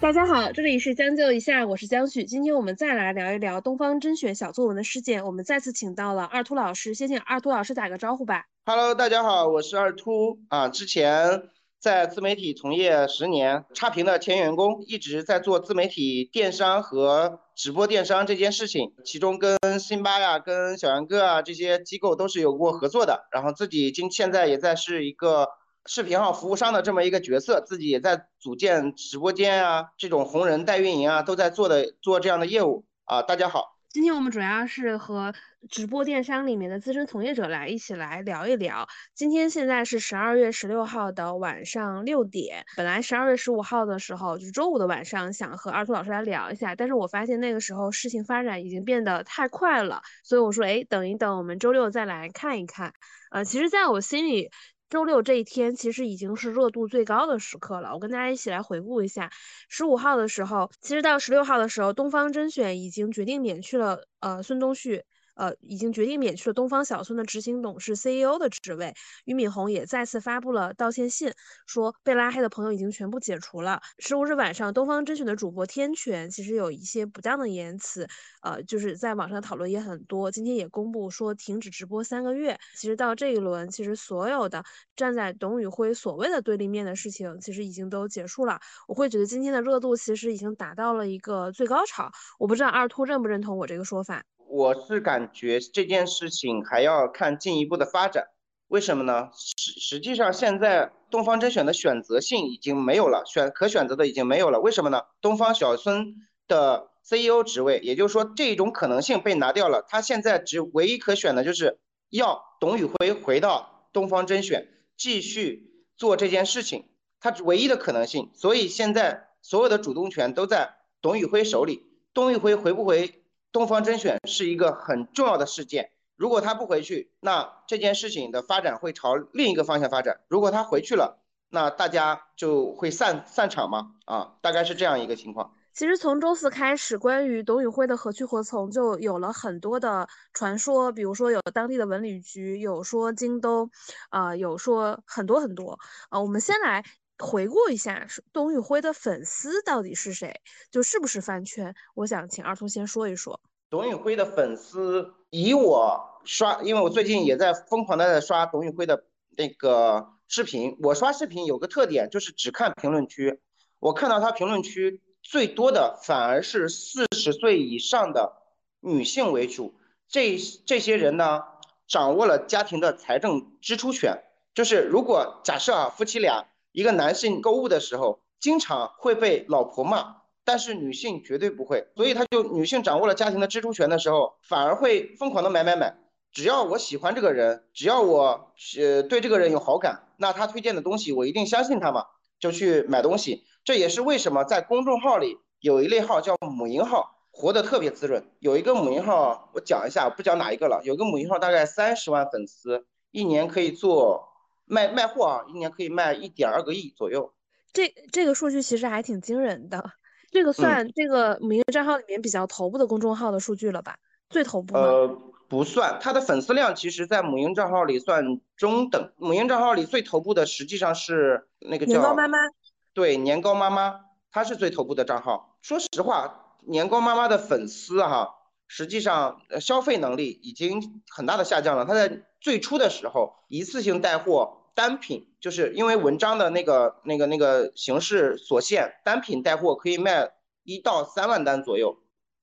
大家好，这里是将就一下，我是江旭。今天我们再来聊一聊东方甄选小作文的事件。我们再次请到了二秃老师，先请二秃老师打个招呼吧。Hello，大家好，我是二秃啊。之前在自媒体从业十年，差评的前员工，一直在做自媒体电商和直播电商这件事情，其中跟辛巴呀、跟小杨哥啊这些机构都是有过合作的。然后自己今现在也在是一个。视频号服务商的这么一个角色，自己也在组建直播间啊，这种红人代运营啊，都在做的做这样的业务啊。大家好，今天我们主要是和直播电商里面的资深从业者来一起来聊一聊。今天现在是十二月十六号的晚上六点，本来十二月十五号的时候就是周五的晚上，想和二兔老师来聊一下，但是我发现那个时候事情发展已经变得太快了，所以我说，哎，等一等，我们周六再来看一看。呃，其实在我心里。周六这一天其实已经是热度最高的时刻了，我跟大家一起来回顾一下。十五号的时候，其实到十六号的时候，东方甄选已经决定免去了呃孙东旭。呃，已经决定免去了东方小村的执行董事 CEO 的职位。俞敏洪也再次发布了道歉信，说被拉黑的朋友已经全部解除了。十五日晚上，东方甄选的主播天权其实有一些不当的言辞，呃，就是在网上讨论也很多。今天也公布说停止直播三个月。其实到这一轮，其实所有的站在董宇辉所谓的对立面的事情，其实已经都结束了。我会觉得今天的热度其实已经达到了一个最高潮。我不知道二兔认不认同我这个说法。我是感觉这件事情还要看进一步的发展，为什么呢？实实际上现在东方甄选的选择性已经没有了，选可选择的已经没有了。为什么呢？东方小孙的 CEO 职位，也就是说这种可能性被拿掉了，他现在只唯一可选的就是要董宇辉回到东方甄选继续做这件事情，他唯一的可能性。所以现在所有的主动权都在董宇辉手里，董宇辉回不回？东方甄选是一个很重要的事件，如果他不回去，那这件事情的发展会朝另一个方向发展；如果他回去了，那大家就会散散场吗，啊，大概是这样一个情况。其实从周四开始，关于董宇辉的何去何从，就有了很多的传说，比如说有当地的文旅局，有说京东，啊，有说很多很多，啊，我们先来。回顾一下，董宇辉的粉丝到底是谁？就是不是饭圈？我想请二通先说一说。董宇辉的粉丝，以我刷，因为我最近也在疯狂的在刷董宇辉的那个视频。我刷视频有个特点，就是只看评论区。我看到他评论区最多的反而是四十岁以上的女性为主。这这些人呢，掌握了家庭的财政支出权。就是如果假设啊，夫妻俩。一个男性购物的时候，经常会被老婆骂，但是女性绝对不会，所以她就女性掌握了家庭的支出权的时候，反而会疯狂的买买买。只要我喜欢这个人，只要我呃对这个人有好感，那他推荐的东西我一定相信他嘛，就去买东西。这也是为什么在公众号里有一类号叫母婴号，活得特别滋润。有一个母婴号，我讲一下，不讲哪一个了。有个母婴号大概三十万粉丝，一年可以做。卖卖货啊，一年可以卖一点二个亿左右。这这个数据其实还挺惊人的。这个算这个母婴账号里面比较头部的公众号的数据了吧？最头部呃，不算，它的粉丝量其实在母婴账号里算中等。母婴账号里最头部的实际上是那个叫年糕妈妈。对，年糕妈妈，她是最头部的账号。说实话，年糕妈妈的粉丝哈，实际上消费能力已经很大的下降了。她在最初的时候，一次性带货。单品就是因为文章的那个、那个、那个形式所限，单品带货可以卖一到三万单左右，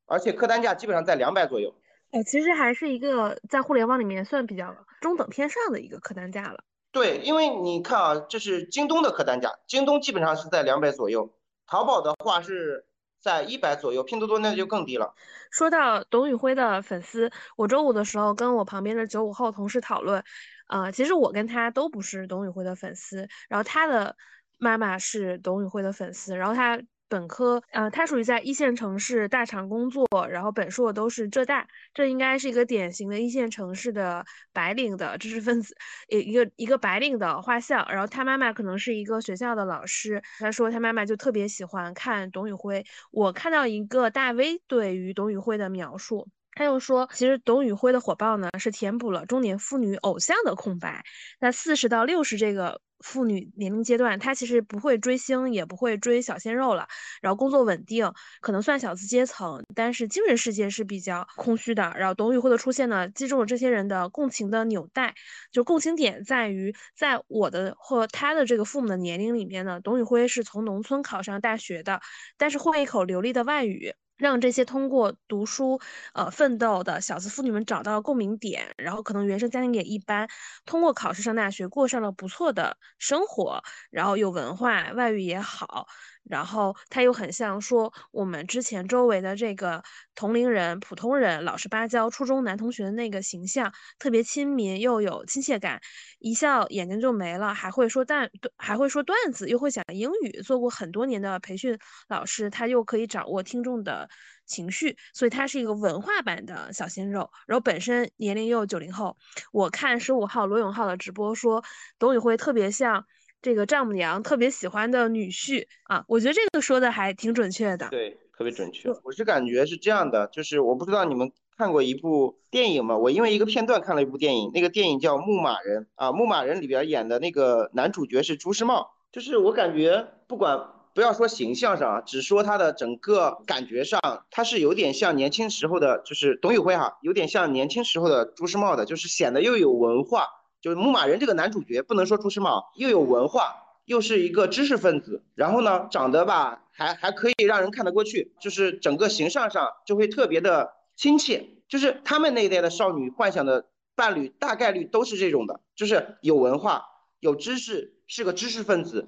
而且客单价基本上在两百左右。哎，其实还是一个在互联网里面算比较中等偏上的一个客单价了。对，因为你看啊，这是京东的客单价，京东基本上是在两百左右，淘宝的话是在一百左右，拼多多那就更低了。说到董宇辉的粉丝，我周五的时候跟我旁边的九五后同事讨论。啊，其实我跟他都不是董宇辉的粉丝，然后他的妈妈是董宇辉的粉丝，然后他本科，呃，他属于在一线城市大厂工作，然后本硕都是浙大，这应该是一个典型的一线城市的白领的知识分子，一一个一个白领的画像，然后他妈妈可能是一个学校的老师，他说他妈妈就特别喜欢看董宇辉，我看到一个大 V 对于董宇辉的描述。他又说，其实董宇辉的火爆呢，是填补了中年妇女偶像的空白。那四十到六十这个妇女年龄阶段，她其实不会追星，也不会追小鲜肉了，然后工作稳定，可能算小资阶层，但是精神世界是比较空虚的。然后董宇辉的出现呢，击中了这些人的共情的纽带，就共情点在于，在我的或他的这个父母的年龄里面呢，董宇辉是从农村考上大学的，但是会一口流利的外语。让这些通过读书呃奋斗的小资妇女们找到共鸣点，然后可能原生家庭也一般，通过考试上大学，过上了不错的生活，然后有文化，外语也好。然后他又很像说我们之前周围的这个同龄人、普通人、老实巴交初中男同学的那个形象，特别亲民又有亲切感，一笑眼睛就没了，还会说段还会说段子，又会讲英语，做过很多年的培训老师，他又可以掌握听众的情绪，所以他是一个文化版的小鲜肉。然后本身年龄又九零后，我看十五号罗永浩的直播说，董宇辉特别像。这个丈母娘特别喜欢的女婿啊，我觉得这个说的还挺准确的。对，特别准确。我是感觉是这样的，就是我不知道你们看过一部电影吗？我因为一个片段看了一部电影，那个电影叫《牧马人》啊，《牧马人》里边演的那个男主角是朱时茂，就是我感觉不管不要说形象上，只说他的整个感觉上，他是有点像年轻时候的，就是董宇辉哈，有点像年轻时候的朱时茂的，就是显得又有文化。就是牧马人这个男主角，不能说朱时茂，又有文化，又是一个知识分子，然后呢，长得吧还还可以让人看得过去，就是整个形象上就会特别的亲切。就是他们那一代的少女幻想的伴侣，大概率都是这种的，就是有文化、有知识，是个知识分子。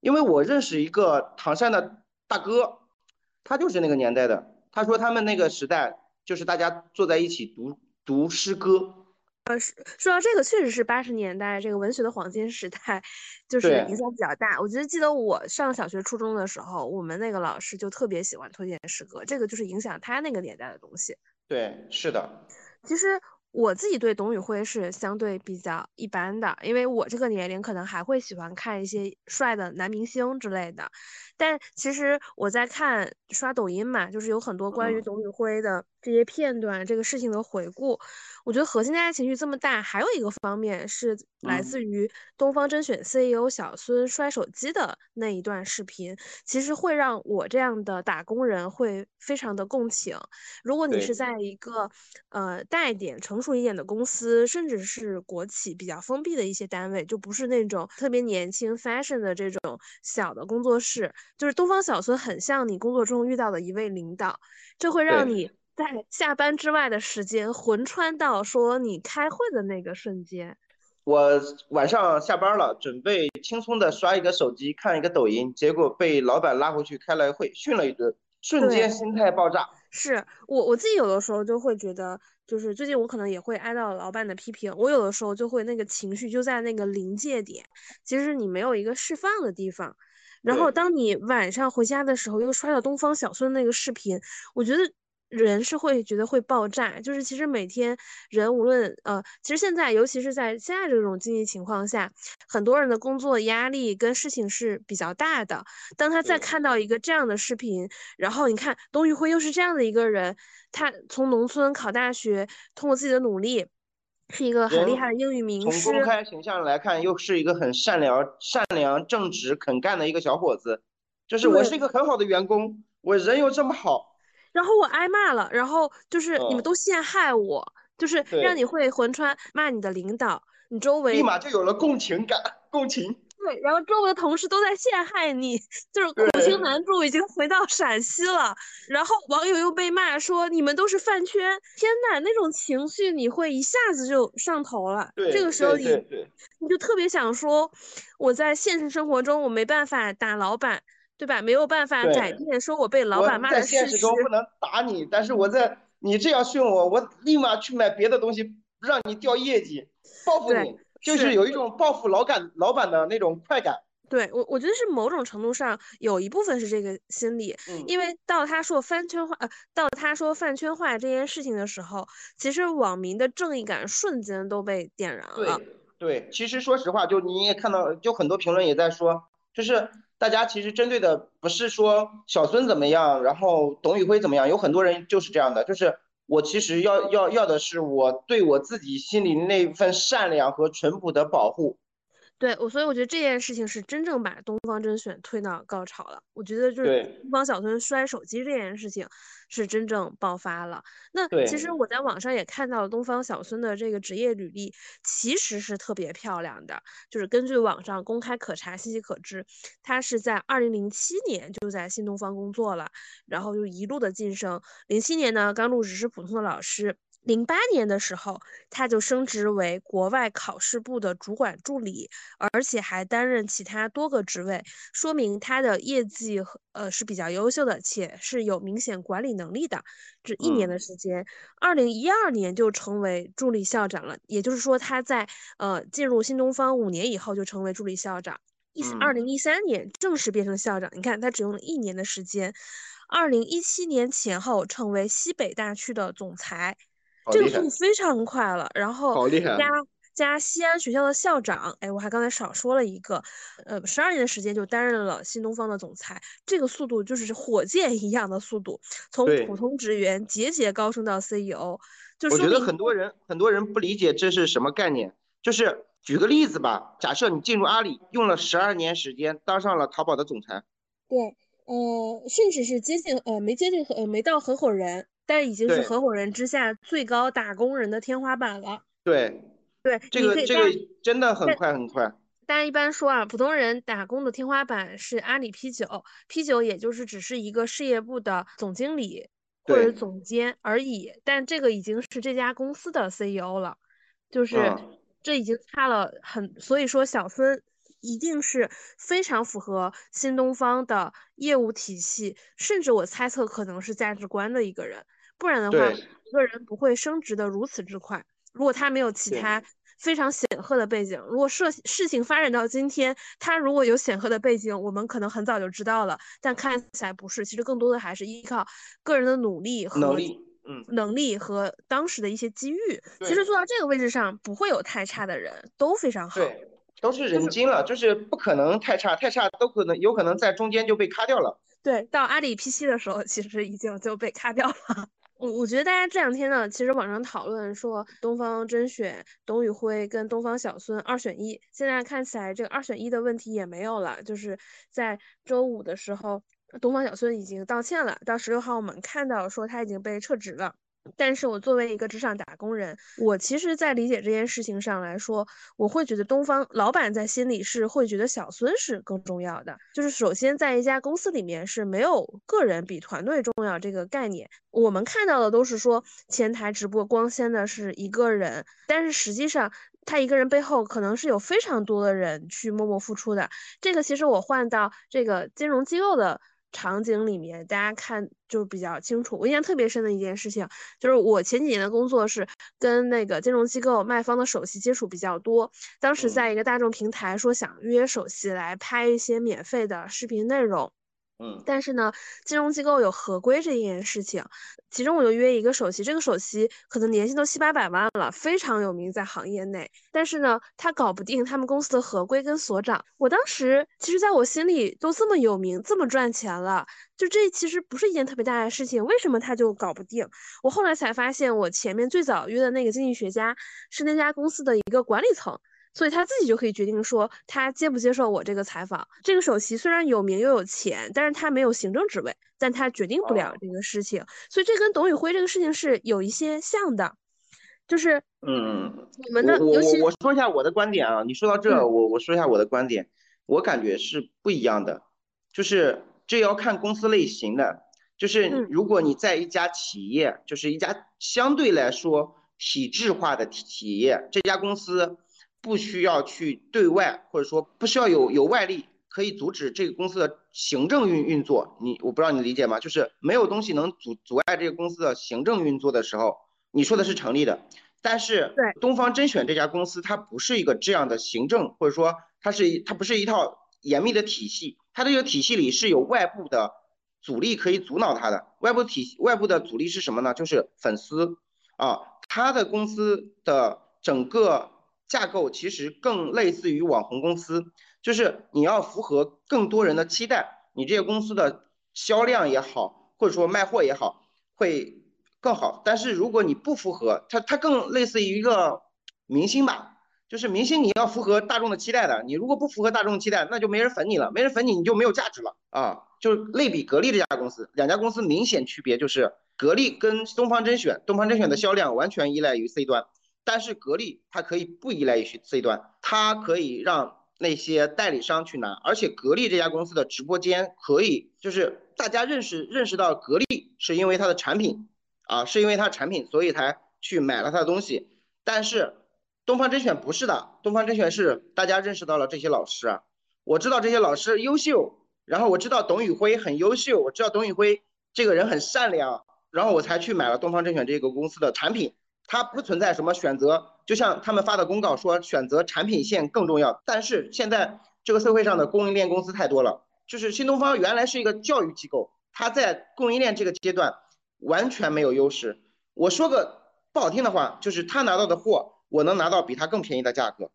因为我认识一个唐山的大哥，他就是那个年代的，他说他们那个时代就是大家坐在一起读读诗歌。呃，说到这个，确实是八十年代这个文学的黄金时代，就是影响比较大。我觉得记得我上小学、初中的时候，我们那个老师就特别喜欢推荐诗歌，这个就是影响他那个年代的东西。对，是的。其实我自己对董宇辉是相对比较一般的，因为我这个年龄可能还会喜欢看一些帅的男明星之类的。但其实我在看刷抖音嘛，就是有很多关于董宇辉的这些片段，这个事情的回顾。我觉得核心大家情绪这么大，还有一个方面是来自于东方甄选 CEO 小孙摔手机的那一段视频，其实会让我这样的打工人会非常的共情。如果你是在一个呃大一点、成熟一点的公司，甚至是国企比较封闭的一些单位，就不是那种特别年轻 fashion 的这种小的工作室，就是东方小孙很像你工作中遇到的一位领导，这会让你。在下班之外的时间，魂穿到说你开会的那个瞬间。我晚上下班了，准备轻松的刷一个手机，看一个抖音，结果被老板拉回去开了会，训了一顿，瞬间心态爆炸。是我我自己有的时候就会觉得，就是最近我可能也会挨到老板的批评，我有的时候就会那个情绪就在那个临界点，其实你没有一个释放的地方。然后当你晚上回家的时候，又刷到东方小孙那个视频，我觉得。人是会觉得会爆炸，就是其实每天人无论呃，其实现在尤其是在现在这种经济情况下，很多人的工作压力跟事情是比较大的。当他再看到一个这样的视频，然后你看董宇辉又是这样的一个人，他从农村考大学，通过自己的努力，是一个很厉害的英语名师。从公开形象来看，又是一个很善良、善良、正直、肯干的一个小伙子。就是我是一个很好的员工，我人又这么好。然后我挨骂了，然后就是你们都陷害我，就是让你会魂穿骂你的领导，你周围立马就有了共情感，共情。对，然后周围的同事都在陷害你，就是苦情男主已经回到陕西了，然后网友又被骂说你们都是饭圈，天呐，那种情绪你会一下子就上头了。对，这个时候你你就特别想说，我在现实生活中我没办法打老板。对吧？没有办法改变，说我被老板骂的事实。在现实中不能打你，但是我在你这样训我，我立马去买别的东西，让你掉业绩，报复你，就是有一种报复老板老板的那种快感。对我，我觉得是某种程度上有一部分是这个心理，因为到他说饭圈化，呃，到他说饭圈化这件事情的时候，其实网民的正义感瞬间都被点燃了。对对，其实说实话，就你也看到，就很多评论也在说，就是。大家其实针对的不是说小孙怎么样，然后董宇辉怎么样，有很多人就是这样的，就是我其实要要要的是我对我自己心里那份善良和淳朴的保护。对我，所以我觉得这件事情是真正把东方甄选推到高潮了。我觉得就是东方小孙摔手机这件事情是真正爆发了。那其实我在网上也看到了东方小孙的这个职业履历，其实是特别漂亮的。就是根据网上公开可查信息可知，他是在二零零七年就在新东方工作了，然后就一路的晋升。零七年呢，刚入职是普通的老师。零八年的时候，他就升职为国外考试部的主管助理，而且还担任其他多个职位，说明他的业绩呃是比较优秀的，且是有明显管理能力的。这一年的时间，二零一二年就成为助理校长了，也就是说他在呃进入新东方五年以后就成为助理校长。一二零一三年正式变成校长，你看他只用了一年的时间。二零一七年前后成为西北大区的总裁。这个速度非常快了，然后加加西安学校的校长，哎，我还刚才少说了一个，呃，十二年的时间就担任了新东方的总裁，这个速度就是 火箭一样的速度，从普通职员节节高升到 CEO。就我觉得很多人很多人不理解这是什么概念，就是举个例子吧，假设你进入阿里用了十二年时间，当上了淘宝的总裁，对，呃，甚至是接近呃没接近呃没到合伙人。但已经是合伙人之下最高打工人的天花板了。对，对，这个这个真的很快很快。大家一般说啊，普通人打工的天花板是阿里 P 九，P 九也就是只是一个事业部的总经理或者总监而已。但这个已经是这家公司的 CEO 了，就是这已经差了很。所以说，小孙。一定是非常符合新东方的业务体系，甚至我猜测可能是价值观的一个人。不然的话，一个人不会升职的如此之快。如果他没有其他非常显赫的背景，如果事事情发展到今天，他如果有显赫的背景，我们可能很早就知道了。但看起来不是，其实更多的还是依靠个人的努力和能力，嗯，能力和当时的一些机遇。其实做到这个位置上，不会有太差的人，都非常好。对，都是人精了，就是不可能太差，太差都可能有可能在中间就被卡掉了。对，到阿里 P 七的时候，其实已经就被卡掉了。我我觉得大家这两天呢，其实网上讨论说东方甄选董宇辉跟东方小孙二选一，现在看起来这个二选一的问题也没有了，就是在周五的时候，东方小孙已经道歉了，到十六号我们看到说他已经被撤职了。但是我作为一个职场打工人，我其实，在理解这件事情上来说，我会觉得东方老板在心里是会觉得小孙是更重要的。就是首先，在一家公司里面是没有个人比团队重要这个概念。我们看到的都是说前台直播光鲜的是一个人，但是实际上他一个人背后可能是有非常多的人去默默付出的。这个其实我换到这个金融机构的。场景里面，大家看就比较清楚。我印象特别深的一件事情，就是我前几年的工作是跟那个金融机构卖方的首席接触比较多。当时在一个大众平台说想约首席来拍一些免费的视频内容。嗯，但是呢，金融机构有合规这一件事情，其中我就约一个首席，这个首席可能年薪都七八百万了，非常有名在行业内，但是呢，他搞不定他们公司的合规跟所长。我当时其实在我心里都这么有名，这么赚钱了，就这其实不是一件特别大的事情，为什么他就搞不定？我后来才发现，我前面最早约的那个经济学家是那家公司的一个管理层。所以他自己就可以决定说他接不接受我这个采访。这个首席虽然有名又有钱，但是他没有行政职位，但他决定不了这个事情。所以这跟董宇辉这个事情是有一些像的，就是嗯，你们的，我我我说一下我的观点啊。你说到这，我我说一下我的观点，我感觉是不一样的，就是这要看公司类型的，就是如果你在一家企业，就是一家相对来说体制化的企业，这家公司。不需要去对外，或者说不需要有有外力可以阻止这个公司的行政运运作。你我不知道你理解吗？就是没有东西能阻阻碍这个公司的行政运作的时候，你说的是成立的。但是东方甄选这家公司它不是一个这样的行政，或者说它是它不是一套严密的体系，它这个体系里是有外部的阻力可以阻挠它的。外部体外部的阻力是什么呢？就是粉丝啊，他的公司的整个。架构其实更类似于网红公司，就是你要符合更多人的期待，你这些公司的销量也好，或者说卖货也好，会更好。但是如果你不符合，它它更类似于一个明星吧，就是明星你要符合大众的期待的，你如果不符合大众期待，那就没人粉你了，没人粉你你就没有价值了啊！就类比格力这家公司，两家公司明显区别就是格力跟东方甄选，东方甄选的销量完全依赖于 C 端，但是格力它可以不依赖于 C 端，它可以让那些代理商去拿，而且格力这家公司的直播间可以就是大家认识认识到格力是因为它的产品啊，是因为它的产品所以才去买了它的东西，但是。东方甄选不是的，东方甄选是大家认识到了这些老师，我知道这些老师优秀，然后我知道董宇辉很优秀，我知道董宇辉这个人很善良，然后我才去买了东方甄选这个公司的产品。它不存在什么选择，就像他们发的公告说选择产品线更重要。但是现在这个社会上的供应链公司太多了，就是新东方原来是一个教育机构，它在供应链这个阶段完全没有优势。我说个不好听的话，就是他拿到的货。我能拿到比他更便宜的价格。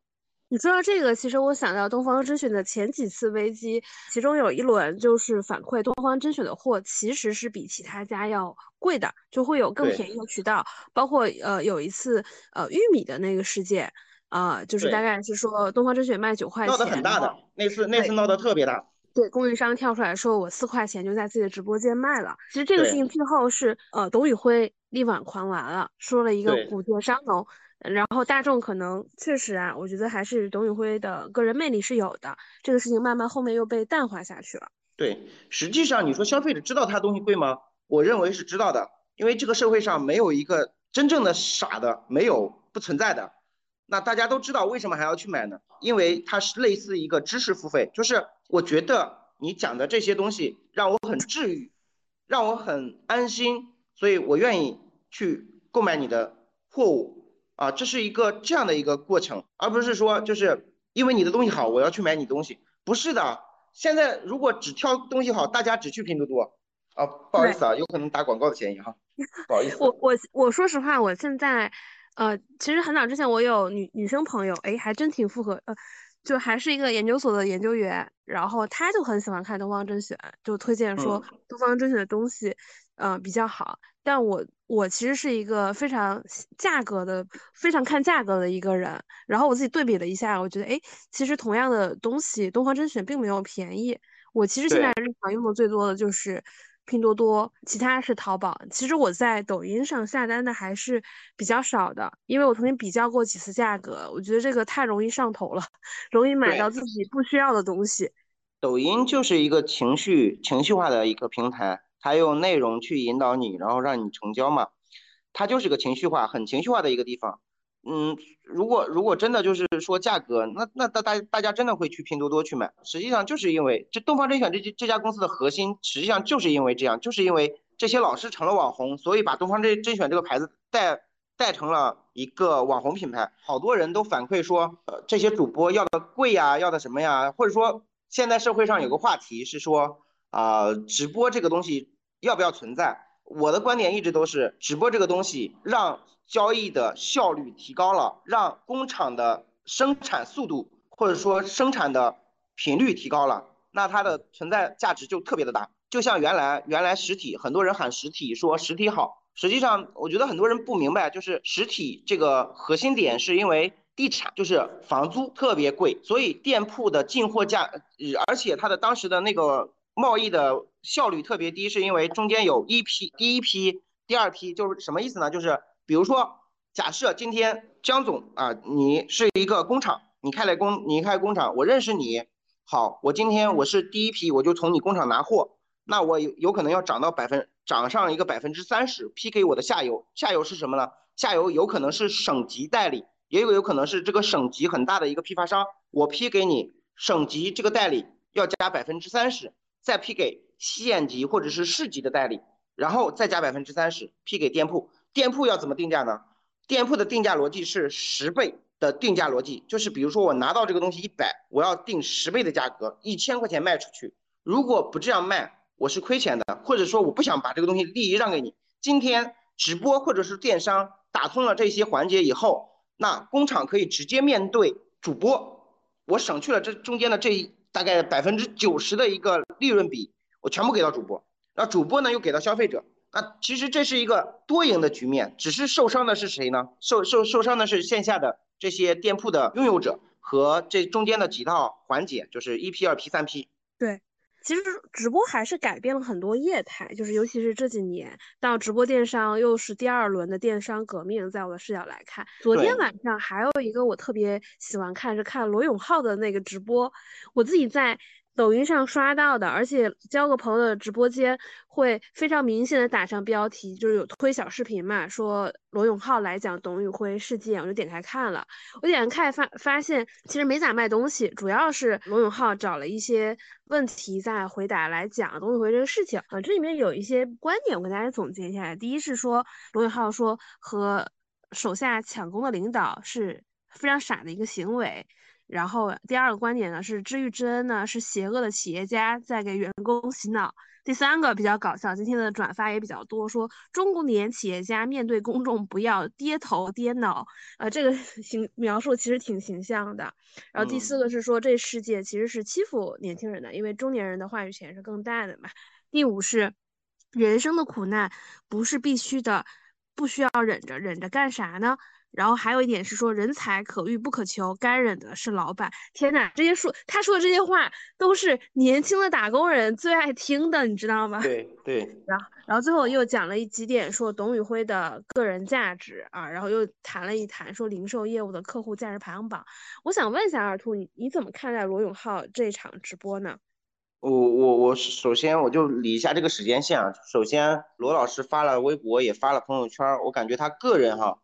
你说到这个，其实我想到东方甄选的前几次危机，其中有一轮就是反馈东方甄选的货其实是比其他家要贵的，就会有更便宜的渠道。包括呃有一次呃玉米的那个事件，啊就是大概是说东方甄选卖九块钱，闹得很大的那次那次闹得特别大。对，供应商跳出来说我四块钱就在自己的直播间卖了。其实这个事情最后是呃董宇辉力挽狂澜了，说了一个“古剑伤农”。然后大众可能确实啊，我觉得还是董宇辉的个人魅力是有的。这个事情慢慢后面又被淡化下去了。对，实际上你说消费者知道他东西贵吗？我认为是知道的，因为这个社会上没有一个真正的傻的，没有不存在的。那大家都知道为什么还要去买呢？因为它是类似一个知识付费，就是我觉得你讲的这些东西让我很治愈，让我很安心，所以我愿意去购买你的货物。啊，这是一个这样的一个过程，而不是说就是因为你的东西好，我要去买你东西，不是的。现在如果只挑东西好，大家只去拼多多啊，不好意思啊，有可能打广告的嫌疑哈，不好意思。我我我说实话，我现在呃，其实很早之前我有女女生朋友，哎，还真挺符合，呃，就还是一个研究所的研究员，然后他就很喜欢看东方甄选，就推荐说东方甄选的东西，嗯，比较好。但我我其实是一个非常价格的非常看价格的一个人，然后我自己对比了一下，我觉得哎，其实同样的东西，东方甄选并没有便宜。我其实现在日常用的最多的就是拼多多，其他是淘宝。其实我在抖音上下单的还是比较少的，因为我曾经比较过几次价格，我觉得这个太容易上头了，容易买到自己不需要的东西。抖音就是一个情绪情绪化的一个平台。还用内容去引导你，然后让你成交嘛？它就是个情绪化、很情绪化的一个地方。嗯，如果如果真的就是说价格，那那大大大家真的会去拼多多去买。实际上就是因为这东方甄选这这家公司的核心，实际上就是因为这样，就是因为这些老师成了网红，所以把东方甄甄选这个牌子带带成了一个网红品牌。好多人都反馈说，呃，这些主播要的贵呀，要的什么呀？或者说现在社会上有个话题是说，啊，直播这个东西。要不要存在？我的观点一直都是，直播这个东西让交易的效率提高了，让工厂的生产速度或者说生产的频率提高了，那它的存在价值就特别的大。就像原来原来实体，很多人喊实体，说实体好，实际上我觉得很多人不明白，就是实体这个核心点是因为地产就是房租特别贵，所以店铺的进货价，而且它的当时的那个。贸易的效率特别低，是因为中间有一批、第一批、第二批，就是什么意思呢？就是比如说，假设今天江总啊，你是一个工厂，你开了工，你开工厂，我认识你，好，我今天我是第一批，我就从你工厂拿货，那我有有可能要涨到百分，涨上一个百分之三十，批给我的下游，下游是什么呢？下游有可能是省级代理，也有有可能是这个省级很大的一个批发商，我批给你省级这个代理要加百分之三十。再批给县级或者是市级的代理，然后再加百分之三十批给店铺。店铺要怎么定价呢？店铺的定价逻辑是十倍的定价逻辑，就是比如说我拿到这个东西一百，我要定十倍的价格，一千块钱卖出去。如果不这样卖，我是亏钱的，或者说我不想把这个东西利益让给你。今天直播或者是电商打通了这些环节以后，那工厂可以直接面对主播，我省去了这中间的这。大概百分之九十的一个利润比，我全部给到主播，那主播呢又给到消费者，那其实这是一个多赢的局面，只是受伤的是谁呢？受受受伤的是线下的这些店铺的拥有者和这中间的几套环节，就是一 P、二 P、三 P。对。其实直播还是改变了很多业态，就是尤其是这几年到直播电商又是第二轮的电商革命，在我的视角来看，昨天晚上还有一个我特别喜欢看是看罗永浩的那个直播，我自己在。抖音上刷到的，而且交个朋友的直播间会非常明显的打上标题，就是有推小视频嘛，说罗永浩来讲董宇辉事件，我就点开看了。我点开发发现其实没咋卖东西，主要是罗永浩找了一些问题在回答来讲董宇辉这个事情啊。这里面有一些观点，我跟大家总结一下。第一是说罗永浩说和手下抢功的领导是非常傻的一个行为。然后第二个观点呢是知遇之恩呢是邪恶的企业家在给员工洗脑。第三个比较搞笑，今天的转发也比较多，说中国年企业家面对公众不要跌头跌脑，呃，这个 形描述其实挺形象的。然后第四个是说这世界其实是欺负年轻人的，因为中年人的话语权是更大的嘛。第五是人生的苦难不是必须的，不需要忍着，忍着干啥呢？然后还有一点是说，人才可遇不可求，该忍的是老板。天哪，这些说他说的这些话都是年轻的打工人最爱听的，你知道吗？对 对。然后，然后最后又讲了一几点，说董宇辉的个人价值啊，然后又谈了一谈说零售业务的客户价值排行榜。我想问一下二兔，你你怎么看待罗永浩这场直播呢？我我我首先我就理一下这个时间线啊。首先，罗老师发了微博，也发了朋友圈，我感觉他个人哈。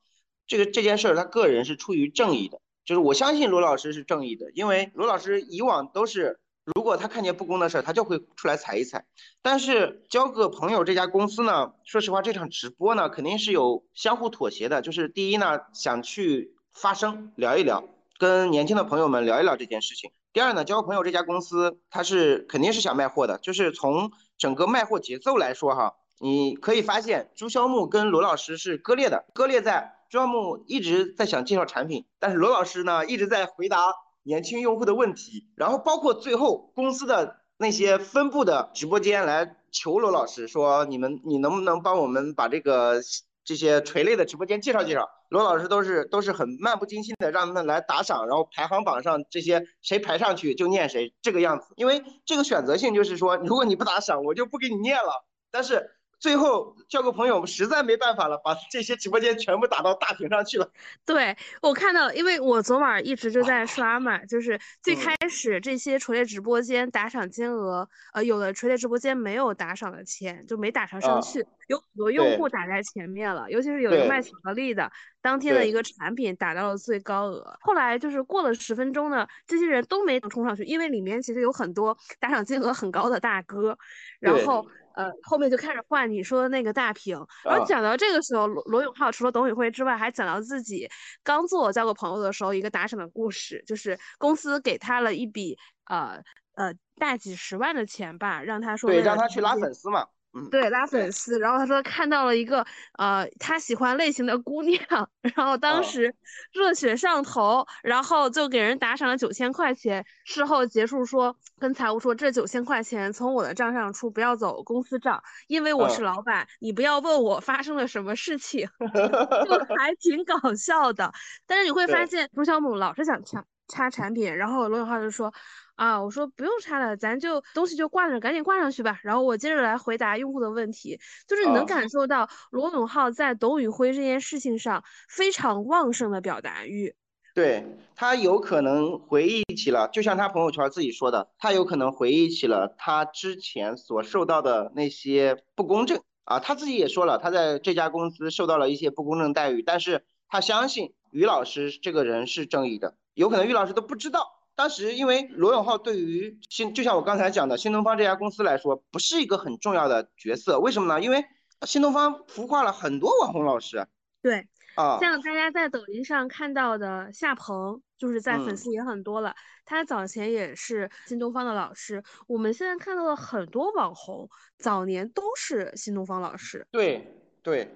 这个这件事儿，他个人是出于正义的，就是我相信罗老师是正义的，因为罗老师以往都是，如果他看见不公的事儿，他就会出来踩一踩。但是交个朋友这家公司呢，说实话，这场直播呢，肯定是有相互妥协的。就是第一呢，想去发声聊一聊，跟年轻的朋友们聊一聊这件事情。第二呢，交个朋友这家公司，他是肯定是想卖货的，就是从整个卖货节奏来说哈，你可以发现朱萧木跟罗老师是割裂的，割裂在。朱耀木一直在想介绍产品，但是罗老师呢一直在回答年轻用户的问题，然后包括最后公司的那些分部的直播间来求罗老师说，你们你能不能帮我们把这个这些垂类的直播间介绍介绍？罗老师都是都是很漫不经心的让他们来打赏，然后排行榜上这些谁排上去就念谁这个样子，因为这个选择性就是说，如果你不打赏，我就不给你念了，但是。最后交个朋友，实在没办法了，把这些直播间全部打到大屏上去了。对我看到，因为我昨晚一直就在刷嘛，就是 最开始这些垂类直播间打赏金额，呃，有的垂类直播间没有打赏的钱，就没打上上去，有很多用户打在前面了，尤其是有一个卖巧克力的，当天的一个产品打到了最高额。后来就是过了十分钟呢，这些人都没冲上去，因为里面其实有很多打赏金额很高的大哥，然后。呃，后面就开始换你说的那个大屏，然后讲到这个时候，罗罗永浩除了董宇辉之外，还讲到自己刚做交个朋友的时候一个打赏的故事，就是公司给他了一笔呃呃大几十万的钱吧，让他说对，让他去拉粉丝嘛。对，拉粉丝，然后他说看到了一个呃他喜欢类型的姑娘，然后当时热血上头，然后就给人打赏了九千块钱。事后结束说跟财务说这九千块钱从我的账上出，不要走公司账，因为我是老板，你不要问我发生了什么事情，就还挺搞笑的。但是你会发现朱小母老是想掐掐产品，然后罗永浩就说。啊，我说不用插了，咱就东西就挂着，赶紧挂上去吧。然后我接着来回答用户的问题，就是你能感受到罗永浩在董宇辉这件事情上非常旺盛的表达欲。对他有可能回忆起了，就像他朋友圈自己说的，他有可能回忆起了他之前所受到的那些不公正啊。他自己也说了，他在这家公司受到了一些不公正待遇，但是他相信于老师这个人是正义的，有可能于老师都不知道。当时，因为罗永浩对于新，就像我刚才讲的，新东方这家公司来说，不是一个很重要的角色。为什么呢？因为新东方孵化了很多网红老师。对，啊，像大家在抖音上看到的夏鹏，就是在粉丝也很多了。他早前也是新东方的老师。我们现在看到的很多网红，早年都是新东方老师。对对，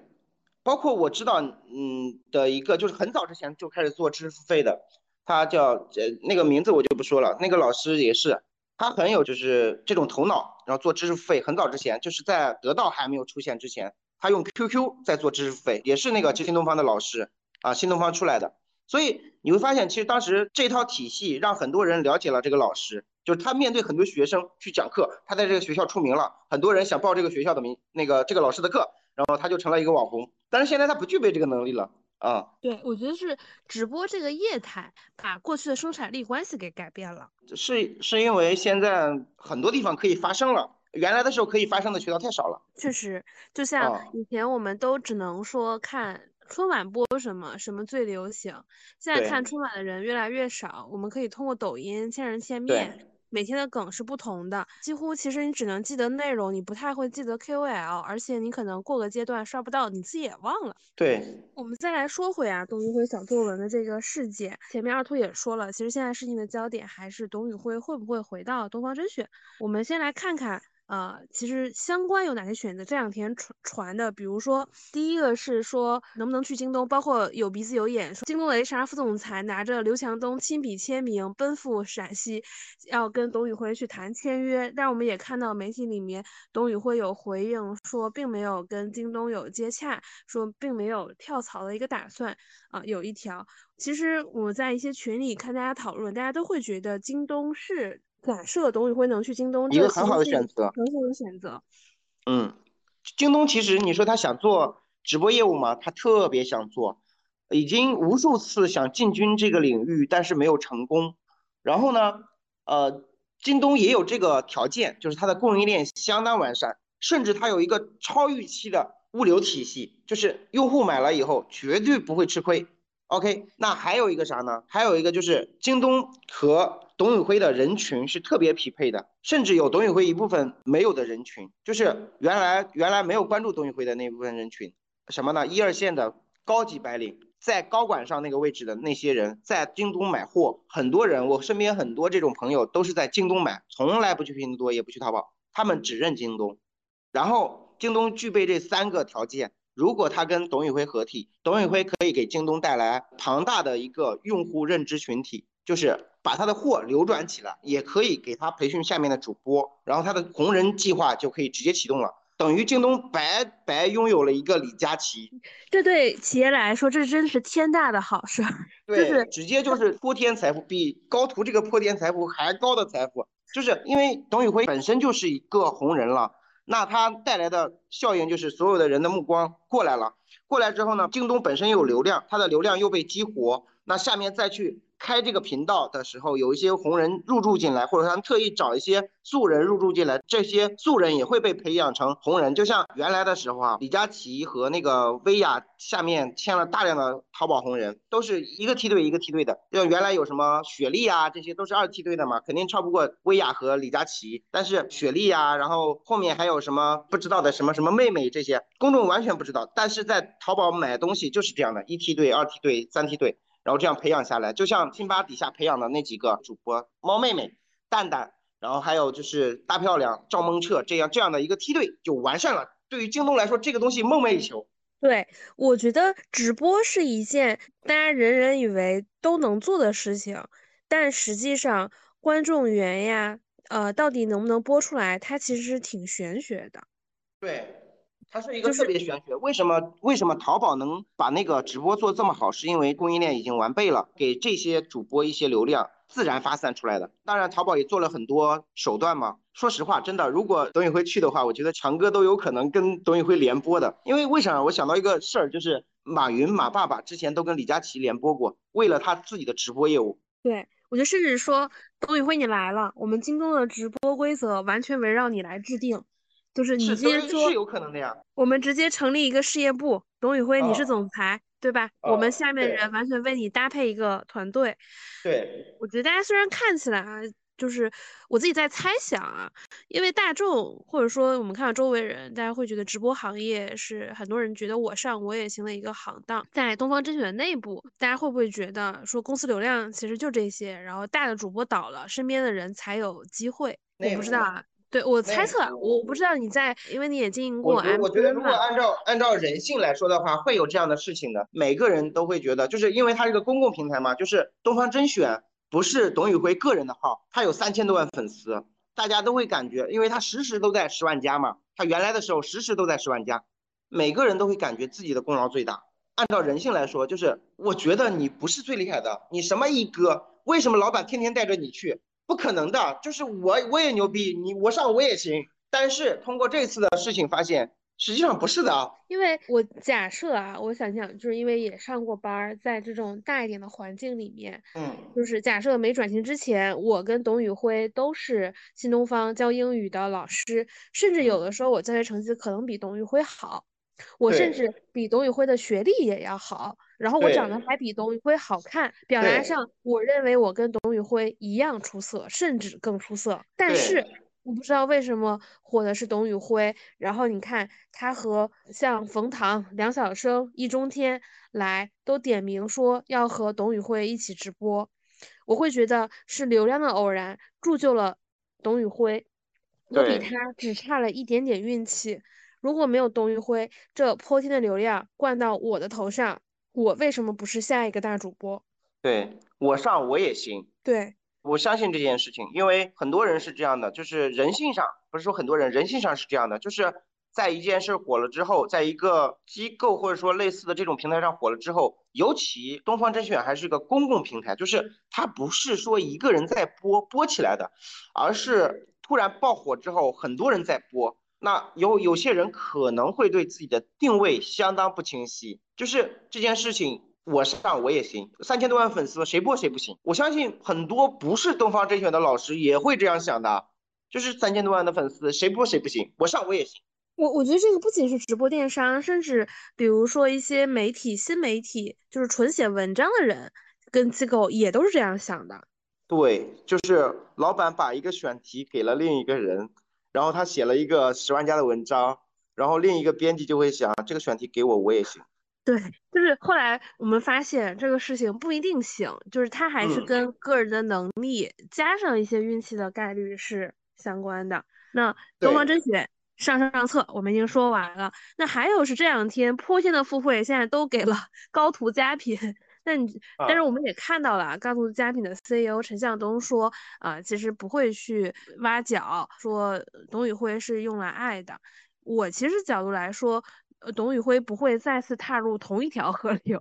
包括我知道，嗯的一个，就是很早之前就开始做知识付费的。他叫呃那个名字我就不说了，那个老师也是，他很有就是这种头脑，然后做知识付费，很早之前就是在得到还没有出现之前，他用 QQ 在做知识付费，也是那个新东方的老师啊，新东方出来的，所以你会发现，其实当时这套体系让很多人了解了这个老师，就是他面对很多学生去讲课，他在这个学校出名了，很多人想报这个学校的名，那个这个老师的课，然后他就成了一个网红。但是现在他不具备这个能力了啊。对，我觉得是直播这个业态把过去的生产力关系给改变了。是是因为现在很多地方可以发声了，原来的时候可以发声的渠道太少了。确实，就像以前我们都只能说看。春晚播什么什么最流行？现在看春晚的人越来越少，我们可以通过抖音千人千面，每天的梗是不同的，几乎其实你只能记得内容，你不太会记得 KOL，而且你可能过个阶段刷不到，你自己也忘了。对，我们再来说回啊，董宇辉小作文的这个事件，前面二兔也说了，其实现在事情的焦点还是董宇辉会不会回到东方甄选。我们先来看看。呃，其实相关有哪些选择？这两天传传的，比如说第一个是说能不能去京东，包括有鼻子有眼，说京东的 HR 副总裁拿着刘强东亲笔签名奔赴陕西，要跟董宇辉去谈签约。但我们也看到媒体里面，董宇辉有回应说，并没有跟京东有接洽，说并没有跳槽的一个打算。啊，有一条，其实我在一些群里看大家讨论，大家都会觉得京东是。假设董宇辉能去京东，一个很好的选择，很好的选择。嗯，京东其实你说他想做直播业务吗？他特别想做，已经无数次想进军这个领域，但是没有成功。然后呢，呃，京东也有这个条件，就是它的供应链相当完善，甚至它有一个超预期的物流体系，就是用户买了以后绝对不会吃亏。OK，那还有一个啥呢？还有一个就是京东和董宇辉的人群是特别匹配的，甚至有董宇辉一部分没有的人群，就是原来原来没有关注董宇辉的那部分人群，什么呢？一二线的高级白领，在高管上那个位置的那些人，在京东买货，很多人，我身边很多这种朋友都是在京东买，从来不去拼多多，也不去淘宝，他们只认京东。然后京东具备这三个条件。如果他跟董宇辉合体，董宇辉可以给京东带来庞大的一个用户认知群体，就是把他的货流转起来，也可以给他培训下面的主播，然后他的红人计划就可以直接启动了，等于京东白白拥有了一个李佳琦。这对企业来说，这真是天大的好事。对，直接就是泼天财富，比高途这个泼天财富还高的财富，就是因为董宇辉本身就是一个红人了。那他带来的效应就是所有的人的目光过来了，过来之后呢，京东本身有流量，它的流量又被激活，那下面再去。开这个频道的时候，有一些红人入驻进来，或者他们特意找一些素人入驻进来，这些素人也会被培养成红人。就像原来的时候啊，李佳琦和那个薇娅下面签了大量的淘宝红人，都是一个梯队一个梯队的。就原来有什么雪莉啊，这些都是二梯队的嘛，肯定超不过薇娅和李佳琦。但是雪莉啊，然后后面还有什么不知道的什么什么妹妹这些，公众完全不知道。但是在淘宝买东西就是这样的，一梯队、二梯队、三梯队。然后这样培养下来，就像辛巴底下培养的那几个主播，猫妹妹、蛋蛋，然后还有就是大漂亮赵梦彻这样这样的一个梯队就完善了。对于京东来说，这个东西梦寐以求。对，我觉得直播是一件大家人人以为都能做的事情，但实际上观众缘呀，呃，到底能不能播出来，它其实是挺玄学的。对。它是一个特别玄学，为什么为什么淘宝能把那个直播做这么好？是因为供应链已经完备了，给这些主播一些流量，自然发散出来的。当然，淘宝也做了很多手段嘛。说实话，真的，如果董宇辉去的话，我觉得强哥都有可能跟董宇辉联播的。因为为啥？我想到一个事儿，就是马云马爸爸之前都跟李佳琦联播过，为了他自己的直播业务。对，我觉得甚至说，董宇辉你来了，我们京东的直播规则完全围绕你来制定。就是你直接说是有可能的呀，我们直接成立一个事业部，董宇辉你是总裁，对吧？我们下面的人完全为你搭配一个团队。对，我觉得大家虽然看起来啊，就是我自己在猜想啊，因为大众或者说我们看到周围人，大家会觉得直播行业是很多人觉得我上我也行的一个行当。在东方甄选的内部，大家会不会觉得说公司流量其实就这些，然后大的主播倒了，身边的人才有机会？我不知道啊。对我猜测，我不知道你在，因为你也经营过。我我觉得，如果按照按照人性来说的话，会有这样的事情的。每个人都会觉得，就是因为它是个公共平台嘛，就是东方甄选不是董宇辉个人的号，他有三千多万粉丝，大家都会感觉，因为他时时都在十万加嘛，他原来的时候时时都在十万加，每个人都会感觉自己的功劳最大。按照人性来说，就是我觉得你不是最厉害的，你什么一哥，为什么老板天天带着你去？不可能的，就是我我也牛逼，你我上我也行。但是通过这次的事情发现。实际上不是的啊，因为我假设啊，我想想，就是因为也上过班儿，在这种大一点的环境里面，嗯，就是假设没转型之前，我跟董宇辉都是新东方教英语的老师，甚至有的时候我教学成绩可能比董宇辉好，我甚至比董宇辉的学历也要好，然后我长得还比董宇辉好看，表达上我认为我跟董宇辉一样出色，甚至更出色，但是。我不知道为什么火的是董宇辉，然后你看他和像冯唐、梁晓声、易中天来都点名说要和董宇辉一起直播，我会觉得是流量的偶然铸就了董宇辉，我比他只差了一点点运气。如果没有董宇辉这泼天的流量灌到我的头上，我为什么不是下一个大主播？对我上我也行。对。我相信这件事情，因为很多人是这样的，就是人性上不是说很多人人性上是这样的，就是在一件事火了之后，在一个机构或者说类似的这种平台上火了之后，尤其东方甄选还是一个公共平台，就是它不是说一个人在播播起来的，而是突然爆火之后，很多人在播，那有有些人可能会对自己的定位相当不清晰，就是这件事情。我上我也行，三千多万粉丝，谁播谁不行。我相信很多不是东方甄选的老师也会这样想的，就是三千多万的粉丝，谁播谁不行，我上我也行。我我觉得这个不仅是直播电商，甚至比如说一些媒体、新媒体，就是纯写文章的人跟机构也都是这样想的。对，就是老板把一个选题给了另一个人，然后他写了一个十万加的文章，然后另一个编辑就会想，这个选题给我我也行。对，就是后来我们发现这个事情不一定行，就是它还是跟个人的能力加上一些运气的概率是相关的。那东方甄选上上上策我们已经说完了，那还有是这两天泼天的付费现在都给了 高途佳品，那你但是我们也看到了高途佳品的 CEO 陈向东说啊，其实不会去挖角，说董宇辉是用来爱的。我其实角度来说。呃，董宇辉不会再次踏入同一条河流，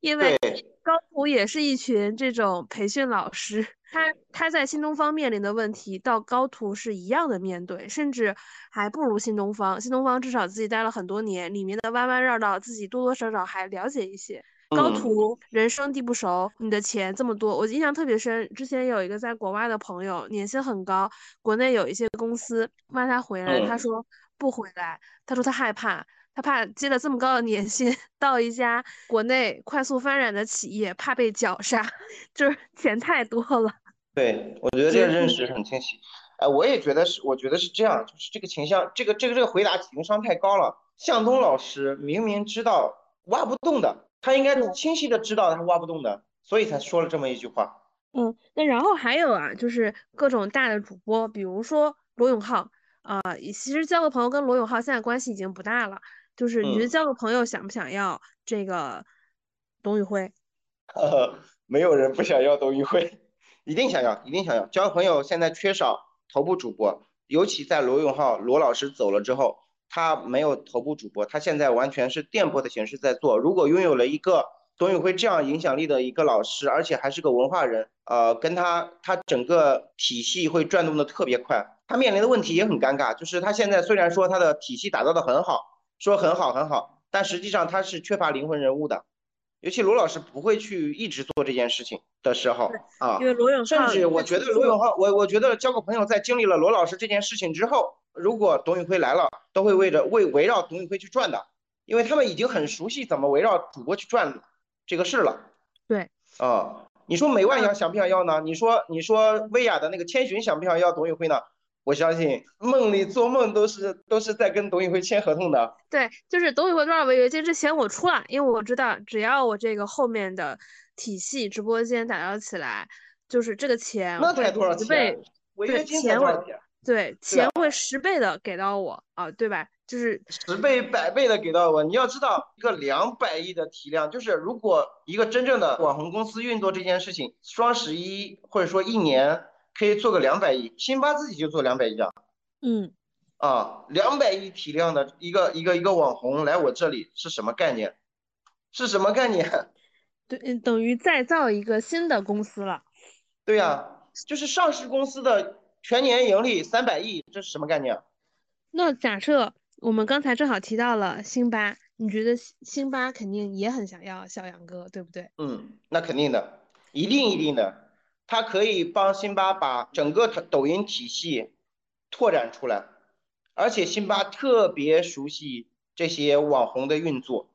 因为高途也是一群这种培训老师，他他在新东方面临的问题，到高途是一样的面对，甚至还不如新东方。新东方至少自己待了很多年，里面的弯弯绕绕自己多多少少还了解一些。高途人生地不熟，你的钱这么多，我印象特别深。之前有一个在国外的朋友，年薪很高，国内有一些公司挖他回来，他说不回来，他说他害怕。他怕接了这么高的年薪，到一家国内快速发展的企业，怕被绞杀，就是钱太多了。对，我觉得这个认识很清晰。哎，我也觉得是，我觉得是这样，就是这个倾向，这个这个这个回答情商太高了。向东老师明明知道挖不动的，他应该清晰的知道他挖不动的，所以才说了这么一句话。嗯，那然后还有啊，就是各种大的主播，比如说罗永浩啊，其实交个朋友跟罗永浩现在关系已经不大了。就是你觉得交个朋友想不想要这个董宇辉？没有人不想要董宇辉，一定想要，一定想要。交朋友现在缺少头部主播，尤其在罗永浩罗老师走了之后，他没有头部主播，他现在完全是电波的形式在做。如果拥有了一个董宇辉这样影响力的一个老师，而且还是个文化人，呃，跟他他整个体系会转动的特别快。他面临的问题也很尴尬，就是他现在虽然说他的体系打造的很好。说很好很好，但实际上他是缺乏灵魂人物的，尤其罗老师不会去一直做这件事情的时候啊，因为罗永浩，甚至我觉得罗永浩，我我觉得交个朋友在经历了罗老师这件事情之后，如果董宇辉来了，都会为着为围绕董宇辉去转的，因为他们已经很熟悉怎么围绕主播去转这个事了。对，啊，你说美万想想不想要呢？你说你说薇娅的那个千寻想不想要董宇辉呢？我相信梦里做梦都是都是在跟董宇辉签合同的。对，就是董宇辉多少违约金之前我出了，因为我知道只要我这个后面的体系直播间打造起来，就是这个钱那才多少钱？违约金才多少钱？对，钱会十倍的给到我啊，对吧？就是十倍、百倍的给到我。你要知道，一个两百亿的体量，就是如果一个真正的网红公司运作这件事情，双十一或者说一年。可以做个两百亿，辛巴自己就做两百亿啊。嗯，啊，两百亿体量的一个一个一个网红来我这里是什么概念？是什么概念？对，嗯，等于再造一个新的公司了。对呀，就是上市公司的全年盈利三百亿，这是什么概念？那假设我们刚才正好提到了辛巴，你觉得辛巴肯定也很想要小杨哥，对不对？嗯，那肯定的，一定一定的，他可以帮辛巴把整个抖音体系拓展出来，而且辛巴特别熟悉这些网红的运作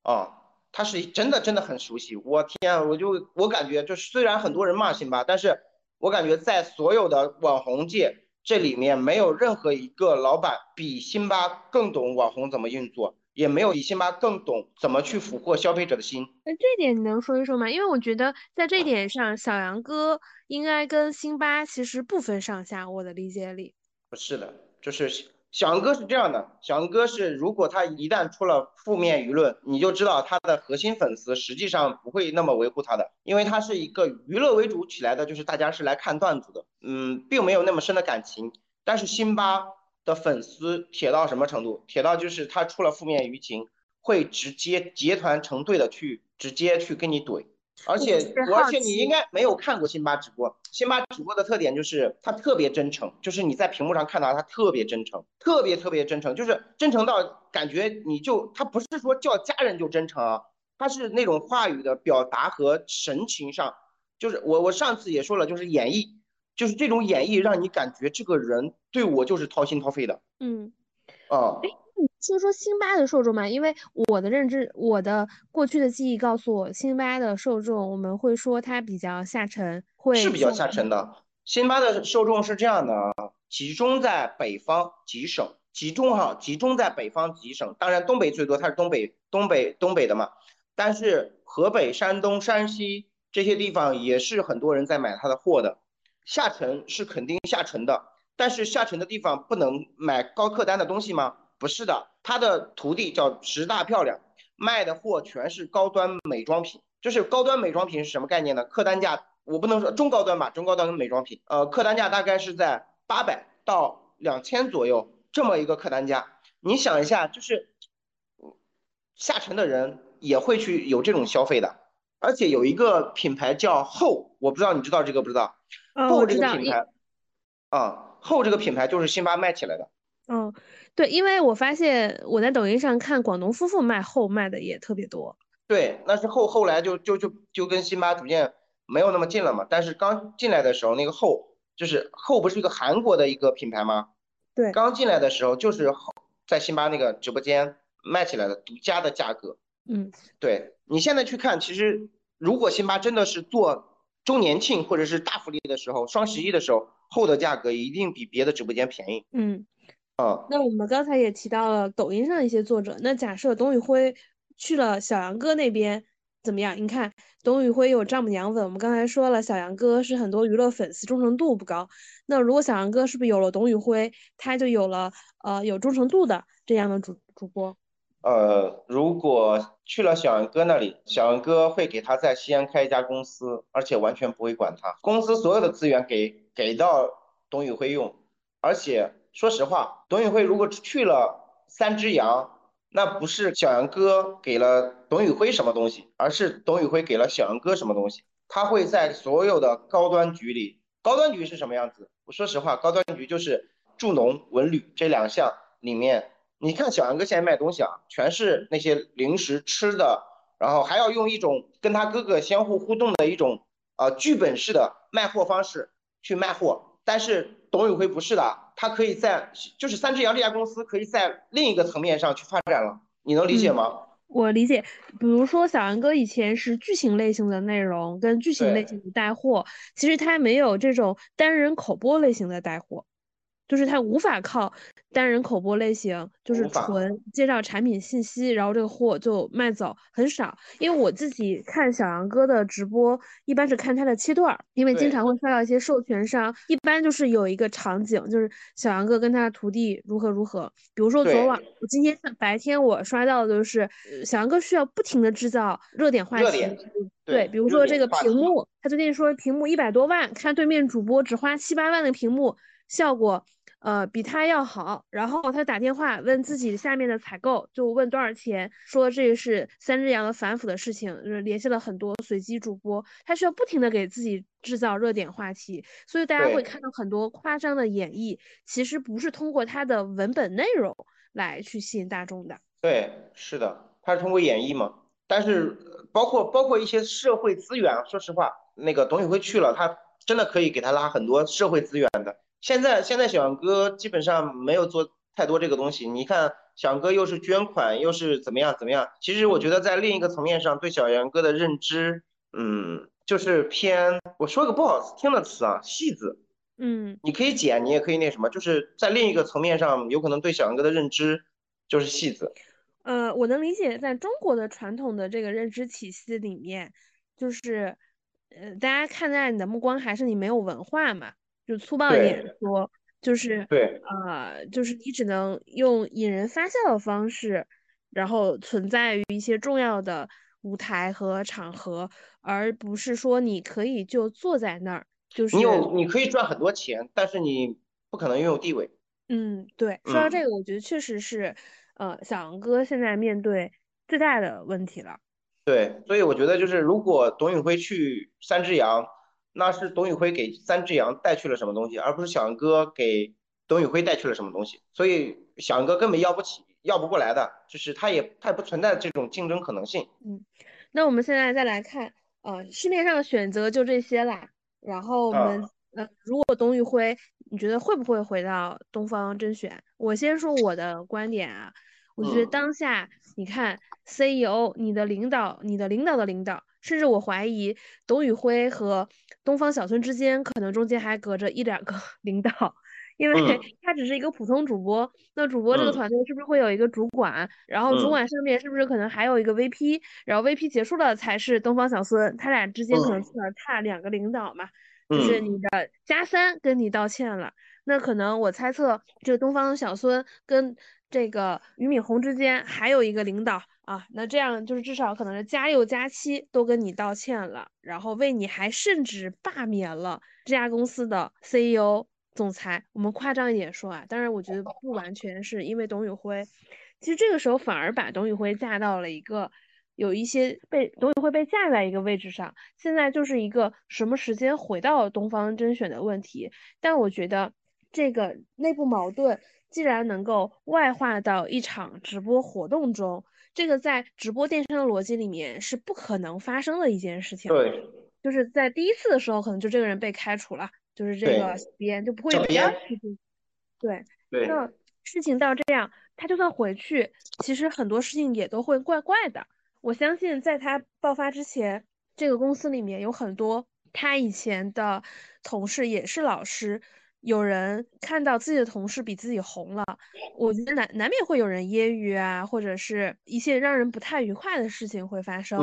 啊。他是真的真的很熟悉，我天，我就我感觉就是虽然很多人骂辛巴，但是我感觉在所有的网红界这里面没有任何一个老板比辛巴更懂网红怎么运作，也没有比辛巴更懂怎么去俘获消费者的心。那这点你能说一说吗？因为我觉得在这点上，小杨哥应该跟辛巴其实不分上下，我的理解里。不是的，就是。翔哥是这样的，翔哥是如果他一旦出了负面舆论，你就知道他的核心粉丝实际上不会那么维护他的，因为他是一个娱乐为主起来的，就是大家是来看段子的，嗯，并没有那么深的感情。但是辛巴的粉丝铁到什么程度？铁到就是他出了负面舆情，会直接结团成队的去直接去跟你怼。而且，而且你应该没有看过辛巴直播。辛巴直播的特点就是他特别真诚，就是你在屏幕上看到他特别真诚，特别特别真诚，就是真诚到感觉你就他不是说叫家人就真诚啊，他是那种话语的表达和神情上，就是我我上次也说了，就是演绎，就是这种演绎让你感觉这个人对我就是掏心掏肺的。嗯，啊。说说辛巴的受众嘛，因为我的认知，我的过去的记忆告诉我，辛巴的受众，我们会说他比较下沉，会是比较下沉的。辛巴的受众是这样的，集中在北方几省，集中哈，集中在北方几省，当然东北最多，它是东北东北东北的嘛，但是河北、山东、山西这些地方也是很多人在买他的货的。下沉是肯定下沉的，但是下沉的地方不能买高客单的东西吗？不是的，他的徒弟叫石大漂亮，卖的货全是高端美妆品。就是高端美妆品是什么概念呢？客单价我不能说中高端吧，中高端的美妆品，呃，客单价大概是在八百到两千左右这么一个客单价。你想一下，就是下沉的人也会去有这种消费的。而且有一个品牌叫后，我不知道你知道这个不知道？后这个品牌，啊，后这个品牌就是辛巴卖起来的。嗯。对，因为我发现我在抖音上看广东夫妇卖后卖的也特别多。对，那是后后来就就就就跟辛巴逐渐没有那么近了嘛。但是刚进来的时候，那个后就是后不是一个韩国的一个品牌吗？对，刚进来的时候就是在辛巴那个直播间卖起来的独家的价格。嗯，对你现在去看，其实如果辛巴真的是做周年庆或者是大福利的时候，双十一的时候，后的价格一定比别的直播间便宜。嗯。啊，那我们刚才也提到了抖音上一些作者，那假设董宇辉去了小杨哥那边怎么样？你看董宇辉有丈母娘粉，我们刚才说了小杨哥是很多娱乐粉丝忠诚度不高，那如果小杨哥是不是有了董宇辉，他就有了呃有忠诚度的这样的主主播？呃，如果去了小杨哥那里，小杨哥会给他在西安开一家公司，而且完全不会管他，公司所有的资源给给到董宇辉用，而且。说实话，董宇辉如果去了三只羊，那不是小杨哥给了董宇辉什么东西，而是董宇辉给了小杨哥什么东西。他会在所有的高端局里，高端局是什么样子？我说实话，高端局就是助农文旅这两项里面，你看小杨哥现在卖东西啊，全是那些零食吃的，然后还要用一种跟他哥哥相互互动的一种呃剧本式的卖货方式去卖货，但是董宇辉不是的。他可以在就是三只羊这家公司可以在另一个层面上去发展了，你能理解吗？我理解，比如说小杨哥以前是剧情类型的内容跟剧情类型的带货，其实他没有这种单人口播类型的带货，就是他无法靠。单人口播类型就是纯介绍产品信息，然后这个货就卖走很少。因为我自己看小杨哥的直播，一般是看他的切段，因为经常会刷到一些授权商，一般就是有一个场景，就是小杨哥跟他的徒弟如何如何。比如说昨晚，我今天白天我刷到的就是小杨哥需要不停的制造热点话题，对，比如说这个屏幕，他最近说屏幕一百多万，看对面主播只花七八万的屏幕，效果。呃，比他要好，然后他打电话问自己下面的采购，就问多少钱，说这是三只羊的反腐的事情，就是联系了很多随机主播，他需要不停的给自己制造热点话题，所以大家会看到很多夸张的演绎，其实不是通过他的文本内容来去吸引大众的。对，是的，他是通过演绎嘛，但是包括包括一些社会资源，说实话，那个董宇辉去了，他真的可以给他拉很多社会资源的。现在现在小杨哥基本上没有做太多这个东西，你看小杨哥又是捐款又是怎么样怎么样，其实我觉得在另一个层面上对小杨哥的认知，嗯，就是偏我说个不好听的词啊，戏子，嗯，你可以剪，你也可以那什么，就是在另一个层面上有可能对小杨哥的认知就是戏子。呃，我能理解，在中国的传统的这个认知体系里面，就是呃，大家看待你的目光还是你没有文化嘛。就粗暴一点说，就是对，呃，就是你只能用引人发笑的方式，然后存在于一些重要的舞台和场合，而不是说你可以就坐在那儿，就是你有你可以赚很多钱，但是你不可能拥有地位。嗯，对，说到这个，我觉得确实是，呃，小杨哥现在面对最大的问题了。对，所以我觉得就是如果董宇辉去三只羊。那是董宇辉给三只羊带去了什么东西，而不是小杨哥给董宇辉带去了什么东西，所以小杨哥根本要不起，要不过来的，就是他也他也不存在这种竞争可能性。嗯，那我们现在再来看，呃，市面上的选择就这些啦。然后我们，呃，如果董宇辉，你觉得会不会回到东方甄选？我先说我的观点啊，我觉得当下你看 CEO，你的领导，你的领导的领导。甚至我怀疑董宇辉和东方小孙之间可能中间还隔着一两个 领导，因为 他只是一个普通主播。那主播这个团队是不是会有一个主管？然后主管上面是不是可能还有一个 VP？然后 VP 结束了才是东方小孙，他俩之间可能起码差两个领导嘛？就是你的加三跟你道歉了，那可能我猜测这个东方小孙跟这个俞敏洪之间还有一个领导。啊，那这样就是至少可能是加六加七都跟你道歉了，然后为你还甚至罢免了这家公司的 CEO 总裁。我们夸张一点说啊，当然我觉得不完全是因为董宇辉，其实这个时候反而把董宇辉架到了一个有一些被董宇辉被架在一个位置上，现在就是一个什么时间回到东方甄选的问题。但我觉得这个内部矛盾既然能够外化到一场直播活动中。这个在直播电商的逻辑里面是不可能发生的一件事情。对，就是在第一次的时候，可能就这个人被开除了，就是这个编就不会有第二次。对对。那事情到这样，他就算回去，其实很多事情也都会怪怪的。我相信在他爆发之前，这个公司里面有很多他以前的同事也是老师。有人看到自己的同事比自己红了，我觉得难难免会有人揶揄啊，或者是一些让人不太愉快的事情会发生，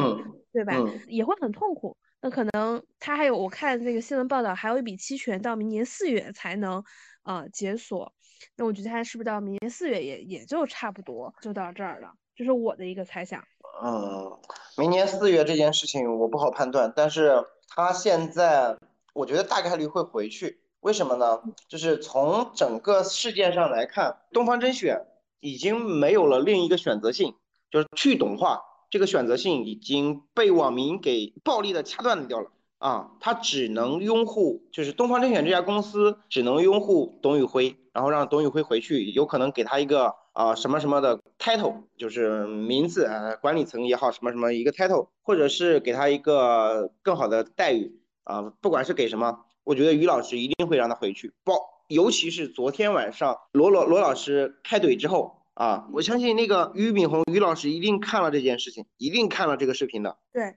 对吧？也会很痛苦。那可能他还有，我看那个新闻报道，还有一笔期权到明年四月才能呃解锁。那我觉得他是不是到明年四月也也就差不多就到这儿了？这是我的一个猜想。嗯，明年四月这件事情我不好判断，但是他现在我觉得大概率会回去。为什么呢？就是从整个事件上来看，东方甄选已经没有了另一个选择性，就是去董化这个选择性已经被网民给暴力的掐断掉了啊！他只能拥护，就是东方甄选这家公司只能拥护董宇辉，然后让董宇辉回去，有可能给他一个啊什么什么的 title，就是名字啊，管理层也好，什么什么一个 title，或者是给他一个更好的待遇啊，不管是给什么。我觉得于老师一定会让他回去，包，尤其是昨天晚上罗罗罗老师开怼之后啊，我相信那个俞敏洪于老师一定看了这件事情，一定看了这个视频的，对，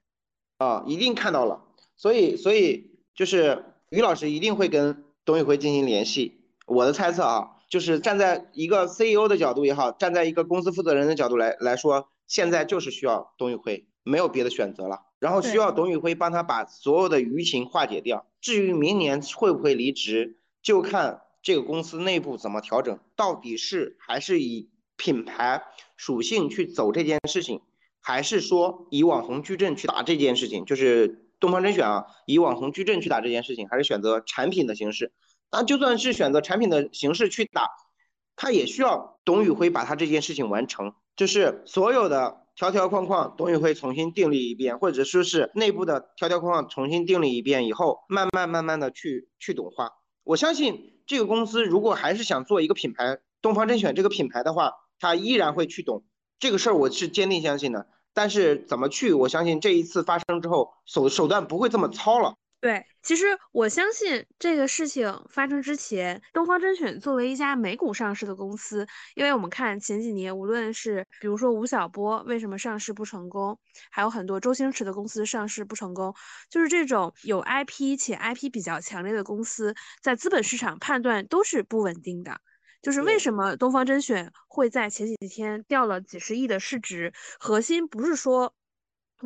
啊，一定看到了，所以所以就是于老师一定会跟董宇辉进行联系。我的猜测啊，就是站在一个 CEO 的角度也好，站在一个公司负责人的角度来来说，现在就是需要董宇辉，没有别的选择了。然后需要董宇辉帮他把所有的舆情化解掉。至于明年会不会离职，就看这个公司内部怎么调整，到底是还是以品牌属性去走这件事情，还是说以网红矩阵去打这件事情？就是东方甄选啊，以网红矩阵去打这件事情，还是选择产品的形式？那就算是选择产品的形式去打，他也需要董宇辉把他这件事情完成，就是所有的。条条框框，董宇辉重新定立一遍，或者说是内部的条条框框重新定立一遍以后，慢慢慢慢的去去懂化。我相信这个公司如果还是想做一个品牌，东方甄选这个品牌的话，他依然会去懂这个事儿，我是坚定相信的。但是怎么去，我相信这一次发生之后，手手段不会这么糙了。对，其实我相信这个事情发生之前，东方甄选作为一家美股上市的公司，因为我们看前几年，无论是比如说吴晓波为什么上市不成功，还有很多周星驰的公司上市不成功，就是这种有 IP 且 IP 比较强烈的公司，在资本市场判断都是不稳定的。就是为什么东方甄选会在前几天掉了几十亿的市值，核心不是说。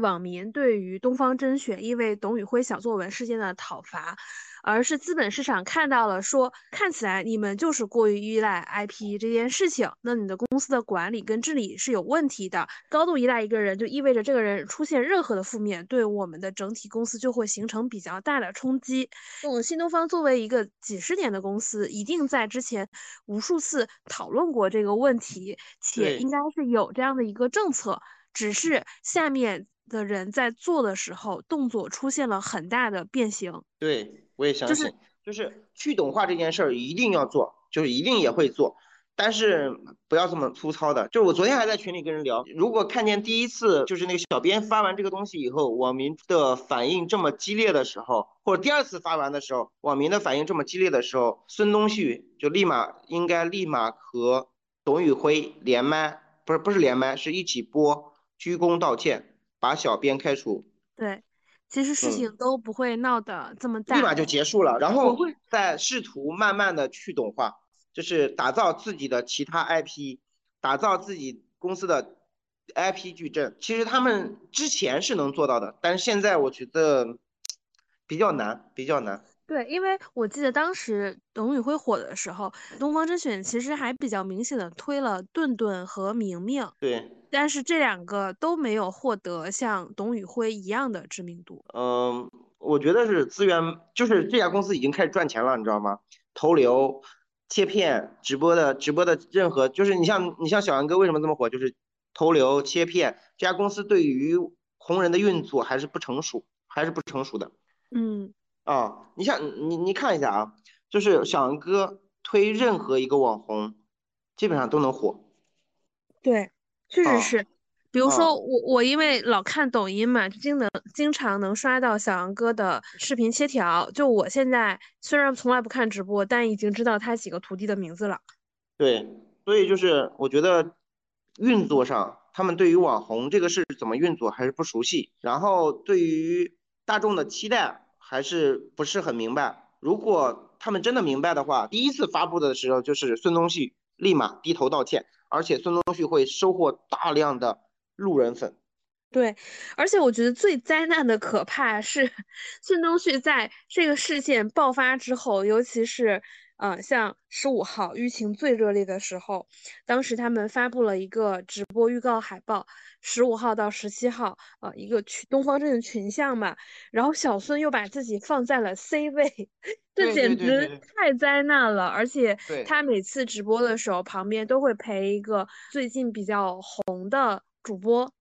网民对于东方甄选因为董宇辉小作文事件的讨伐，而是资本市场看到了说，看起来你们就是过于依赖 IP 这件事情，那你的公司的管理跟治理是有问题的。高度依赖一个人，就意味着这个人出现任何的负面，对我们的整体公司就会形成比较大的冲击。我新东方作为一个几十年的公司，一定在之前无数次讨论过这个问题，且应该是有这样的一个政策，只是下面。的人在做的时候，动作出现了很大的变形。对，我也相信，就是就是去懂化这件事儿一定要做，就是一定也会做，但是不要这么粗糙的。就是我昨天还在群里跟人聊，如果看见第一次就是那个小编发完这个东西以后，网民的反应这么激烈的时候，或者第二次发完的时候，网民的反应这么激烈的时候，孙东旭就立马应该立马和董宇辉连麦，不是不是连麦，是一起播鞠躬道歉。把小编开除，对，其实事情都不会闹得这么大，立马就结束了。然后再试图慢慢的去懂化，就是打造自己的其他 IP，打造自己公司的 IP 矩阵。其实他们之前是能做到的，但是现在我觉得比较难，比较难。对，因为我记得当时董宇辉火的时候，东方甄选其实还比较明显的推了顿顿和明明。对。但是这两个都没有获得像董宇辉一样的知名度。嗯，我觉得是资源，就是这家公司已经开始赚钱了，你知道吗？投流、切片、直播的直播的任何，就是你像你像小杨哥为什么这么火，就是投流、切片。这家公司对于红人的运作还是不成熟，还是不成熟的。嗯。啊，你像你你看一下啊，就是小杨哥推任何一个网红，基本上都能火。对。确实是，比如说我我因为老看抖音嘛，就经能经常能刷到小杨哥的视频切条。就我现在虽然从来不看直播，但已经知道他几个徒弟的名字了。对，所以就是我觉得运作上，他们对于网红这个事怎么运作还是不熟悉，然后对于大众的期待还是不是很明白。如果他们真的明白的话，第一次发布的时候就是孙东旭立马低头道歉。而且孙东旭会收获大量的路人粉，对，而且我觉得最灾难的可怕是 孙东旭在这个事件爆发之后，尤其是。呃，像十五号舆情最热烈的时候，当时他们发布了一个直播预告海报，十五号到十七号，呃，一个群东方镇群像嘛，然后小孙又把自己放在了 C 位，这简直太灾难了。而且他每次直播的时候，旁边都会陪一个最近比较红的主播。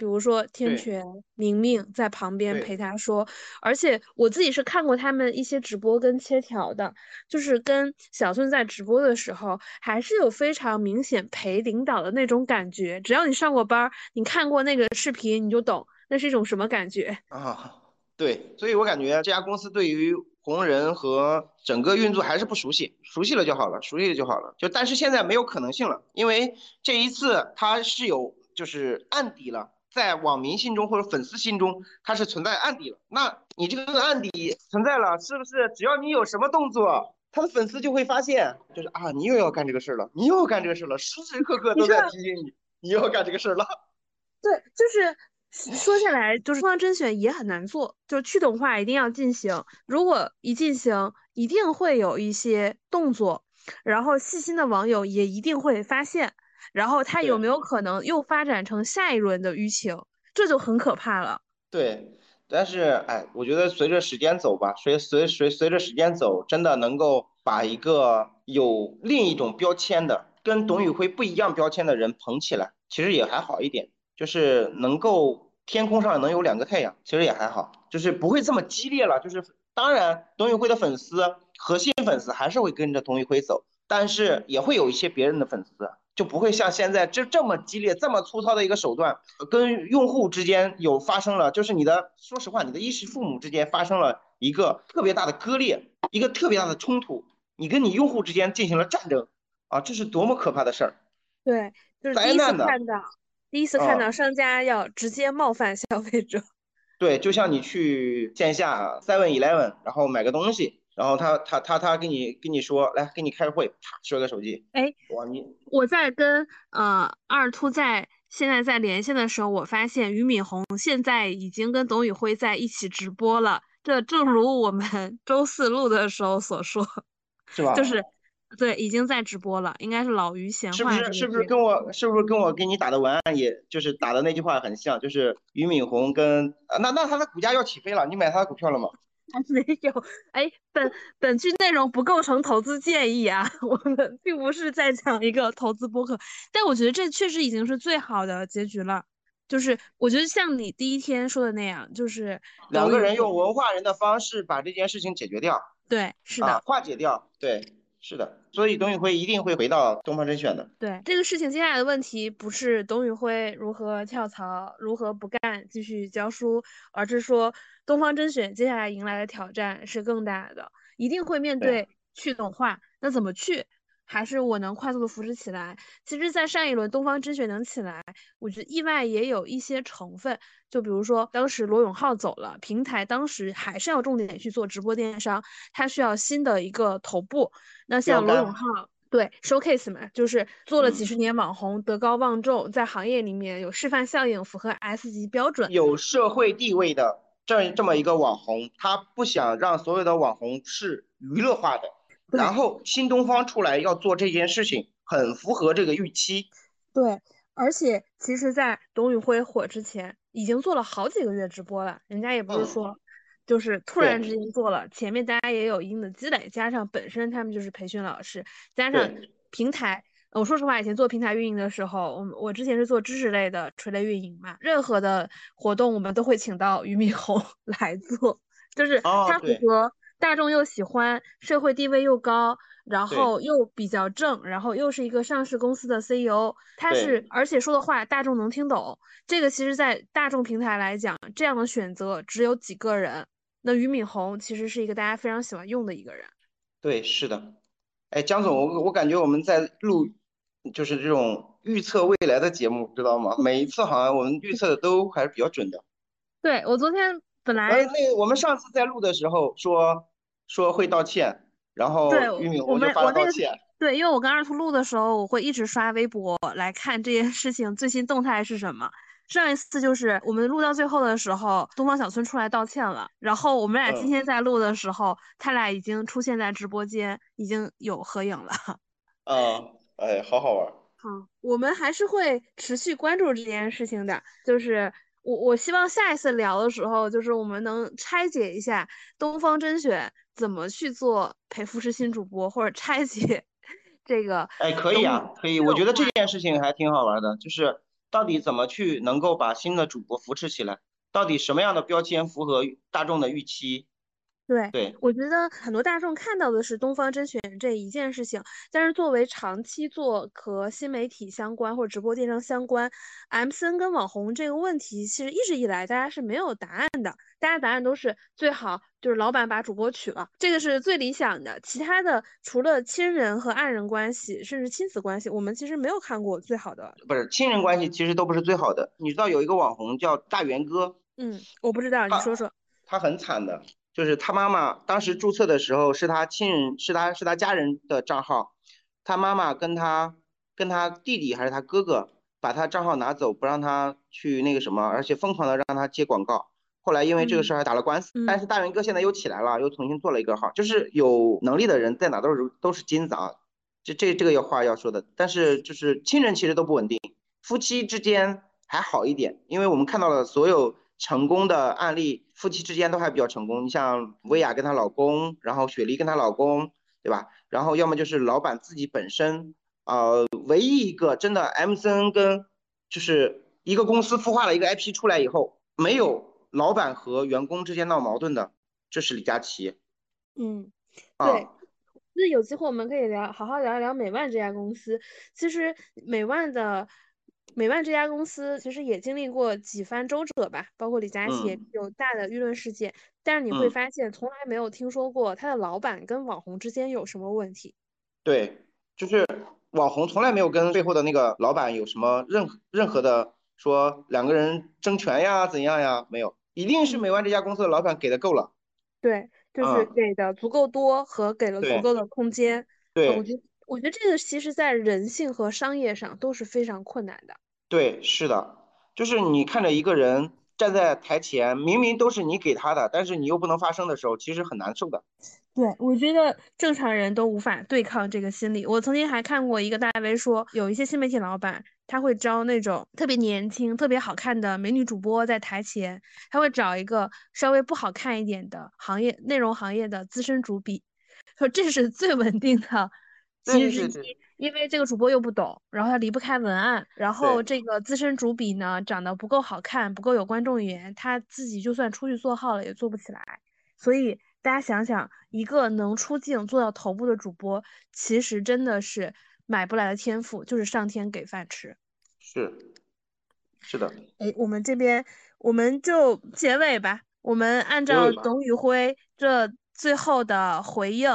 比如说天权、明明在旁边陪他说，而且我自己是看过他们一些直播跟切条的，就是跟小孙在直播的时候，还是有非常明显陪领导的那种感觉。只要你上过班，你看过那个视频，你就懂那是一种什么感觉啊。对，所以我感觉这家公司对于红人和整个运作还是不熟悉，熟悉了就好了，熟悉了就好了。就但是现在没有可能性了，因为这一次他是有就是案底了。在网民心中或者粉丝心中，它是存在案底了。那你这个案底存在了，是不是只要你有什么动作，他的粉丝就会发现，就是啊，你又要干这个事儿了，你又要干这个事儿了，时时刻刻都在提醒你，你又要干这个事儿了。对，就是说下来，就是方甄选也很难做，就是去懂化一定要进行，如果一进行，一定会有一些动作，然后细心的网友也一定会发现。然后他有没有可能又发展成下一轮的舆情？这就很可怕了。对，但是哎，我觉得随着时间走吧，随随随随着时间走，真的能够把一个有另一种标签的、跟董宇辉不一样标签的人捧起来，其实也还好一点，就是能够天空上能有两个太阳，其实也还好，就是不会这么激烈了。就是当然，董宇辉的粉丝核心粉丝还是会跟着董宇辉走，但是也会有一些别人的粉丝。就不会像现在这这么激烈、这么粗糙的一个手段，跟用户之间有发生了，就是你的，说实话，你的衣食父母之间发生了一个特别大的割裂，一个特别大的冲突，你跟你用户之间进行了战争啊，这是多么可怕的事儿！对，就是第一次看到，第一次看到商家要直接冒犯消费者。对，就像你去线下 Seven Eleven，然后买个东西。然后他他他他跟你跟你说，来跟你开会，啪摔个手机。哎，哇你我在跟呃二秃在现在在连线的时候，我发现俞敏洪现在已经跟董宇辉在一起直播了。这正如我们 周四录的时候所说，是吧？就是对，已经在直播了，应该是老于闲话。是不是是不是跟我是不是跟我给你打的文案，也就是打的那句话很像，就是俞敏洪跟那那他的股价要起飞了，你买他的股票了吗？还 没有哎，本本剧内容不构成投资建议啊，我们并不是在讲一个投资播客，但我觉得这确实已经是最好的结局了。就是我觉得像你第一天说的那样，就是两个人用文化人的方式把这件事情解决掉。对，是的，化解掉。对，是的。所以董宇辉一定会回到东方甄选的。对，这个事情接下来的问题不是董宇辉如何跳槽，如何不干继续教书，而是说。东方甄选接下来迎来的挑战是更大的，一定会面对去董化，那怎么去？还是我能快速的扶持起来？其实，在上一轮东方甄选能起来，我觉得意外也有一些成分，就比如说当时罗永浩走了，平台当时还是要重点去做直播电商，它需要新的一个头部。那像罗永浩，对 showcase 嘛，就是做了几十年网红，德高望重，在行业里面有示范效应，符合 S 级标准，有社会地位的。这这么一个网红，他不想让所有的网红是娱乐化的，然后新东方出来要做这件事情，很符合这个预期。对，而且其实，在董宇辉火之前，已经做了好几个月直播了，人家也不是说，就是突然之间做了，前面大家也有一定的积累，加上本身他们就是培训老师，加上平台。我说实话，以前做平台运营的时候，我我之前是做知识类的垂类运营嘛，任何的活动我们都会请到俞敏洪 来做，就是他符合大众又喜欢，社会地位又高，然后又比较正，然后又是一个上市公司的 CEO，他是而且说的话大众能听懂，这个其实在大众平台来讲，这样的选择只有几个人，那俞敏洪其实是一个大家非常喜欢用的一个人。对，是的，哎，江总，我我感觉我们在录。就是这种预测未来的节目，知道吗？每一次好像我们预测的都还是比较准的。对我昨天本来那我们上次在录的时候说说会道歉，然后玉米我就发了道歉。对，因为我跟二兔录的时候，我会一直刷微博来看这件事情最新动态是什么。上一次就是我们录到最后的时候，东方小村出来道歉了，然后我们俩今天在录的时候，他俩已经出现在直播间，已经有合影了。嗯。哎，好好玩。好，我们还是会持续关注这件事情的。就是我，我希望下一次聊的时候，就是我们能拆解一下东方甄选怎么去做陪扶持新主播，或者拆解 这个。哎，可以啊，可以。我觉得这件事情还挺好玩的，就是到底怎么去能够把新的主播扶持起来，到底什么样的标签符合大众的预期。对对，我觉得很多大众看到的是东方甄选这一件事情，但是作为长期做和新媒体相关或者直播电商相关，MCN 跟网红这个问题，其实一直以来大家是没有答案的，大家答案都是最好就是老板把主播娶了，这个是最理想的。其他的除了亲人和爱人关系，甚至亲子关系，我们其实没有看过最好的。不是亲人关系，其实都不是最好的。你知道有一个网红叫大元哥？嗯，我不知道，你说说。他很惨的。就是他妈妈当时注册的时候是他亲人，是他是他家人的账号，他妈妈跟他跟他弟弟还是他哥哥把他账号拿走，不让他去那个什么，而且疯狂的让他接广告。后来因为这个事儿还打了官司，但是大元哥现在又起来了，又重新做了一个号。就是有能力的人在哪都是都是金子啊，这这这个要话要说的。但是就是亲人其实都不稳定，夫妻之间还好一点，因为我们看到了所有成功的案例。夫妻之间都还比较成功。你像薇娅跟她老公，然后雪梨跟她老公，对吧？然后要么就是老板自己本身，呃，唯一一个真的 MCN 跟就是一个公司孵化了一个 IP 出来以后，没有老板和员工之间闹矛盾的，这是李佳琦。嗯，对。那有机会我们可以聊，好好聊一聊美万这家公司。其实美万的美万这家公司其实也经历过几番周折吧，包括李佳琦有大的舆论事件。但是你会发现，从来没有听说过他的老板跟网红之间有什么问题。对，就是网红从来没有跟背后的那个老板有什么任任何的说两个人争权呀怎样呀，没有，一定是美万这家公司的老板给的够了。对。就是给的足够多和给了足够的空间，对，我觉得我觉得这个其实在人性和商业上都是非常困难的。对，是的，就是你看着一个人站在台前，明明都是你给他的，但是你又不能发声的时候，其实很难受的。对，我觉得正常人都无法对抗这个心理。我曾经还看过一个大 V 说，有一些新媒体老板。他会招那种特别年轻、特别好看的美女主播在台前，他会找一个稍微不好看一点的行业内容行业的资深主笔，说这是最稳定的其实之一，因为这个主播又不懂，然后他离不开文案，然后这个资深主笔呢长得不够好看，不够有观众缘，他自己就算出去做号了也做不起来。所以大家想想，一个能出镜做到头部的主播，其实真的是。买不来的天赋就是上天给饭吃，是，是的。哎，我们这边我们就结尾吧，我们按照董宇辉这最后的回应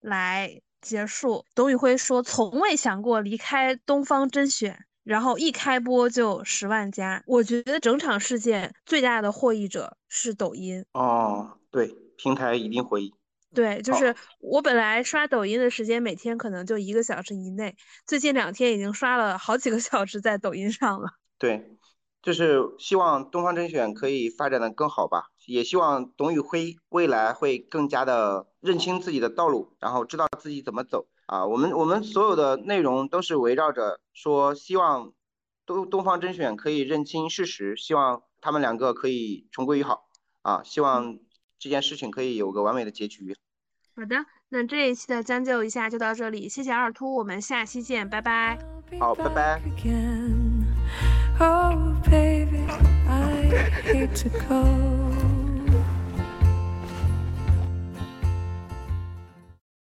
来结束。董宇辉说：“从未想过离开东方甄选，然后一开播就十万加。我觉得整场事件最大的获益者是抖音。哦，对，平台一定会。”对，就是我本来刷抖音的时间每天可能就一个小时以内，最近两天已经刷了好几个小时在抖音上了。对，就是希望东方甄选可以发展的更好吧，也希望董宇辉未来会更加的认清自己的道路，然后知道自己怎么走啊。我们我们所有的内容都是围绕着说，希望东东方甄选可以认清事实，希望他们两个可以重归于好啊，希望这件事情可以有个完美的结局。好的，那这一期的将就一下就到这里，谢谢二秃，我们下期见，拜拜。好，拜拜。